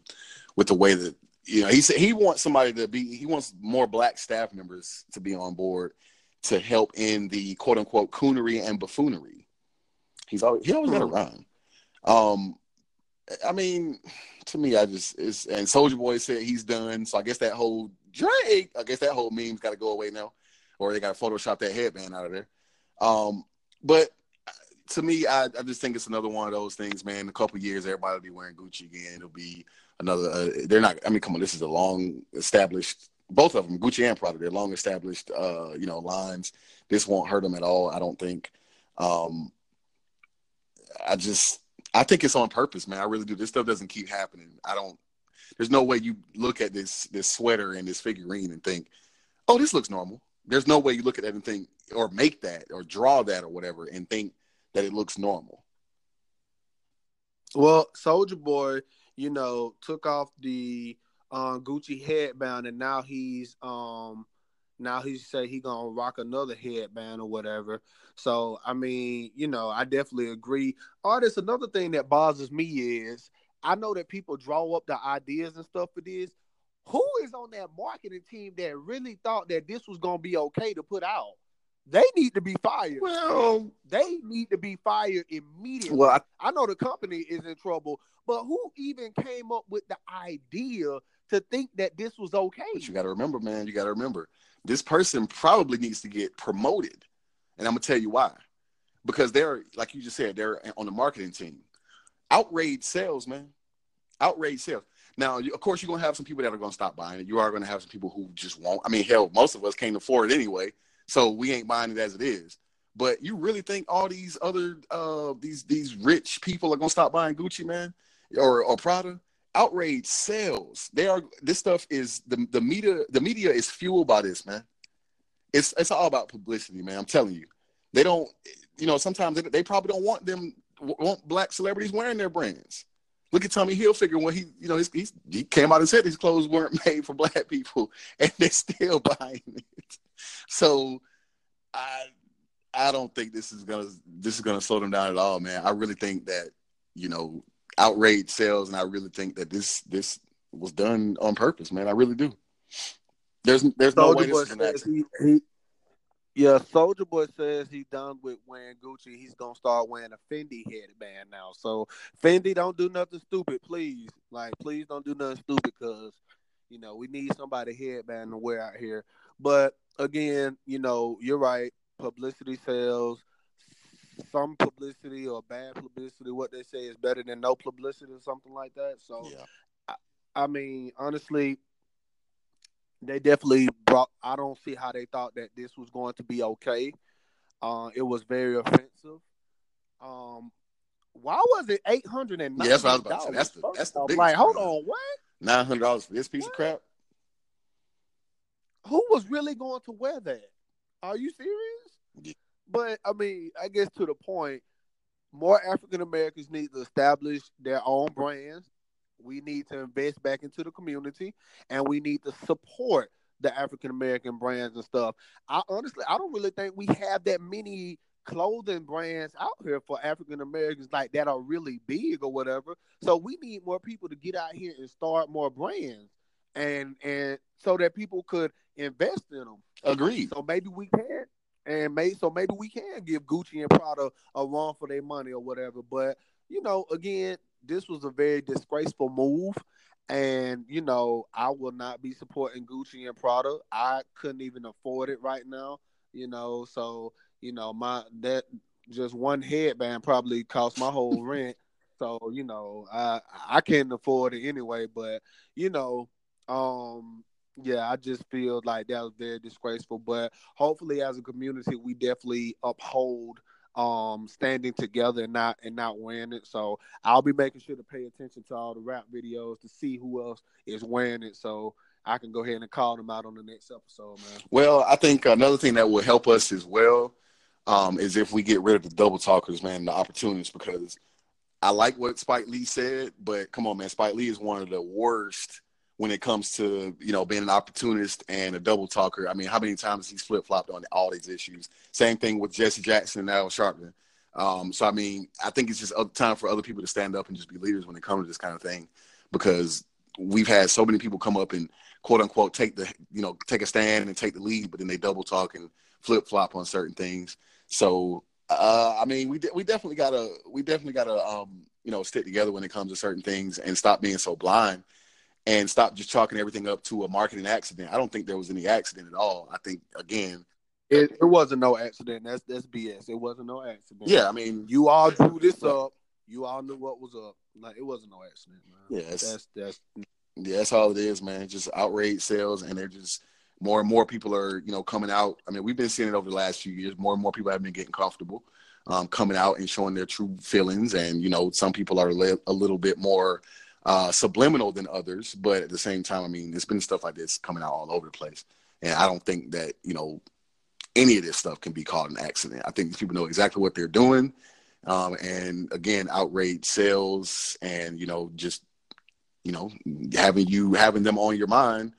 with the way that you know, he said he wants somebody to be. He wants more black staff members to be on board to help in the quote unquote coonery and buffoonery. He's always he always got a hmm. rhyme. Um, I mean, to me, I just is and Soulja Boy said he's done. So I guess that whole Drake, I guess that whole meme's got to go away now, or they got to Photoshop that headband out of there. Um, but to me, I, I just think it's another one of those things, man. In a couple years, everybody will be wearing Gucci again. It'll be another. Uh, they're not. I mean, come on, this is a long established. Both of them, Gucci and Prada, they're long established. Uh, you know, lines. This won't hurt them at all. I don't think. Um, I just, I think it's on purpose, man. I really do. This stuff doesn't keep happening. I don't. There's no way you look at this this sweater and this figurine and think, oh, this looks normal. There's no way you look at that and think, or make that, or draw that, or whatever, and think that it looks normal. Well, Soulja Boy you know, took off the uh, Gucci headband, and now he's um now he say he gonna rock another headband or whatever. So I mean, you know, I definitely agree. Artist, another thing that bothers me is I know that people draw up the ideas and stuff for this. Who is on that marketing team that really thought that this was gonna be okay to put out? They need to be fired. Well, they need to be fired immediately. Well, I, I know the company is in trouble, but who even came up with the idea to think that this was okay? But you got to remember, man. You got to remember, this person probably needs to get promoted, and I'm gonna tell you why. Because they're like you just said, they're on the marketing team. Outrage sales, man. Outrage sales. Now, of course, you're gonna have some people that are gonna stop buying it. You are gonna have some people who just won't. I mean, hell, most of us can't afford it anyway. So we ain't buying it as it is. But you really think all these other uh these these rich people are gonna stop buying Gucci, man, or or Prada? Outrage sales. They are. This stuff is the the media. The media is fueled by this, man. It's it's all about publicity, man. I'm telling you. They don't. You know, sometimes they, they probably don't want them want black celebrities wearing their brands. Look at Tommy Hilfiger when he, you know, he's, he's, he came out and said his clothes weren't made for black people, and they're still buying it. So I I don't think this is gonna this is gonna slow them down at all, man. I really think that you know outrage sales, and I really think that this this was done on purpose, man. I really do. There's there's no way this is he, he, yeah, Soulja Boy says he's done with wearing Gucci. He's gonna start wearing a Fendi headband now. So Fendi, don't do nothing stupid, please. Like, please don't do nothing stupid, cause you know we need somebody headband to wear out here. But again, you know, you're right. Publicity sells. Some publicity or bad publicity, what they say is better than no publicity or something like that. So, yeah. I, I mean, honestly, they definitely brought. I don't see how they thought that this was going to be okay. Uh, it was very offensive. Um, why was it eight hundred and nine? Yeah, that's what I was about to say. That's the that's the like. Hold on, what? Nine hundred dollars for this piece what? of crap who was really going to wear that? Are you serious? But I mean, I guess to the point, more African Americans need to establish their own brands. We need to invest back into the community, and we need to support the African American brands and stuff. I honestly, I don't really think we have that many clothing brands out here for African Americans like that are really big or whatever. So we need more people to get out here and start more brands and and so that people could invest in them. Agreed. So maybe we can, and may so maybe we can give Gucci and Prada a run for their money or whatever. But you know, again, this was a very disgraceful move. And you know, I will not be supporting Gucci and Prada. I couldn't even afford it right now. You know, so you know my that just one headband probably cost my whole rent. So you know, I I can't afford it anyway. But you know, um, yeah, I just feel like that was very disgraceful. But hopefully, as a community, we definitely uphold um standing together and not and not wearing it. So I'll be making sure to pay attention to all the rap videos to see who else is wearing it. So I can go ahead and call them out on the next episode, man. Well, I think another thing that will help us as well um, is if we get rid of the double talkers, man, the opportunists, because I like what Spike Lee said, but come on, man, Spike Lee is one of the worst when it comes to you know being an opportunist and a double talker. I mean, how many times he's flip flopped on all these issues? Same thing with Jesse Jackson and Al Sharpton. Um, so I mean, I think it's just time for other people to stand up and just be leaders when it comes to this kind of thing, because we've had so many people come up and quote unquote take the you know take a stand and take the lead, but then they double talk and flip flop on certain things. So uh, I mean, we de- we definitely gotta we definitely gotta um, you know stick together when it comes to certain things and stop being so blind and stop just chalking everything up to a marketing accident. I don't think there was any accident at all. I think again, it, it wasn't no accident. That's that's BS. It wasn't no accident. Yeah, I mean, you all drew this up. You all knew what was up. Like it wasn't no accident, man. Yeah, that's that's yeah, that's all it is, man. Just outrage sales, and they're just more and more people are you know coming out. I mean, we've been seeing it over the last few years. More and more people have been getting comfortable. Um, coming out and showing their true feelings, and you know, some people are a little bit more uh, subliminal than others, but at the same time, I mean, there's been stuff like this coming out all over the place, and I don't think that you know any of this stuff can be called an accident. I think people know exactly what they're doing, um, and again, outrage sales, and you know, just you know, having you having them on your mind.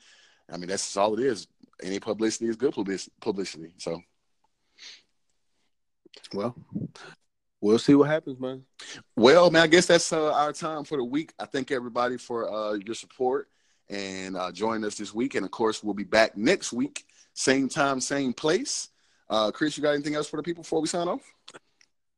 I mean, that's all it is. Any publicity is good publicity. So, well, we'll see what happens, man. Well, man, I guess that's uh, our time for the week. I thank everybody for uh, your support and uh, joining us this week. And of course, we'll be back next week, same time, same place. Uh, Chris, you got anything else for the people before we sign off?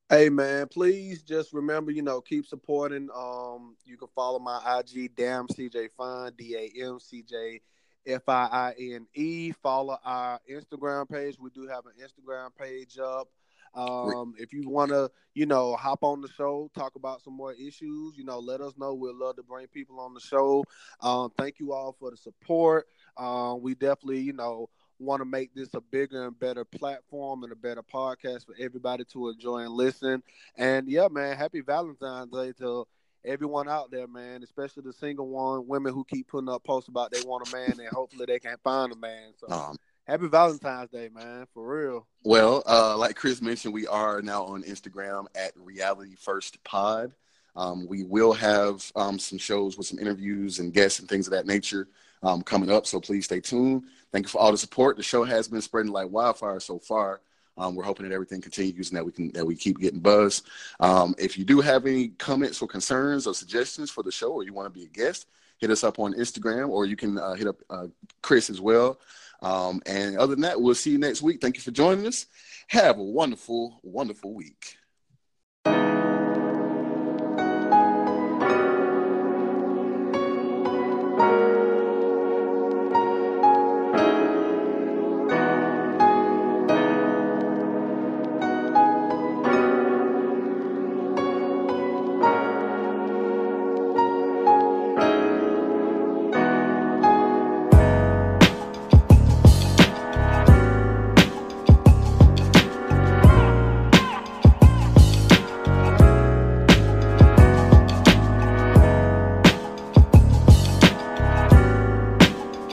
Hey man, please just remember, you know, keep supporting. Um, you can follow my IG, damn CJ Fine, D A M C J F I I N E. Follow our Instagram page. We do have an Instagram page up. Um, if you want to, you know, hop on the show, talk about some more issues, you know, let us know. We'd love to bring people on the show. Um, thank you all for the support. Um, we definitely, you know, want to make this a bigger and better platform and a better podcast for everybody to enjoy and listen. And yeah, man, happy Valentine's Day to everyone out there, man, especially the single one women who keep putting up posts about they want a man and hopefully they can't find a man. So um, Happy Valentine's Day, man, for real. Well, uh, like Chris mentioned, we are now on Instagram at Reality First Pod. Um, we will have um, some shows with some interviews and guests and things of that nature um, coming up. So please stay tuned. Thank you for all the support. The show has been spreading like wildfire so far. Um, we're hoping that everything continues and that we can that we keep getting buzz. Um, if you do have any comments or concerns or suggestions for the show, or you want to be a guest, hit us up on Instagram, or you can uh, hit up uh, Chris as well. Um, and other than that, we'll see you next week. Thank you for joining us. Have a wonderful, wonderful week.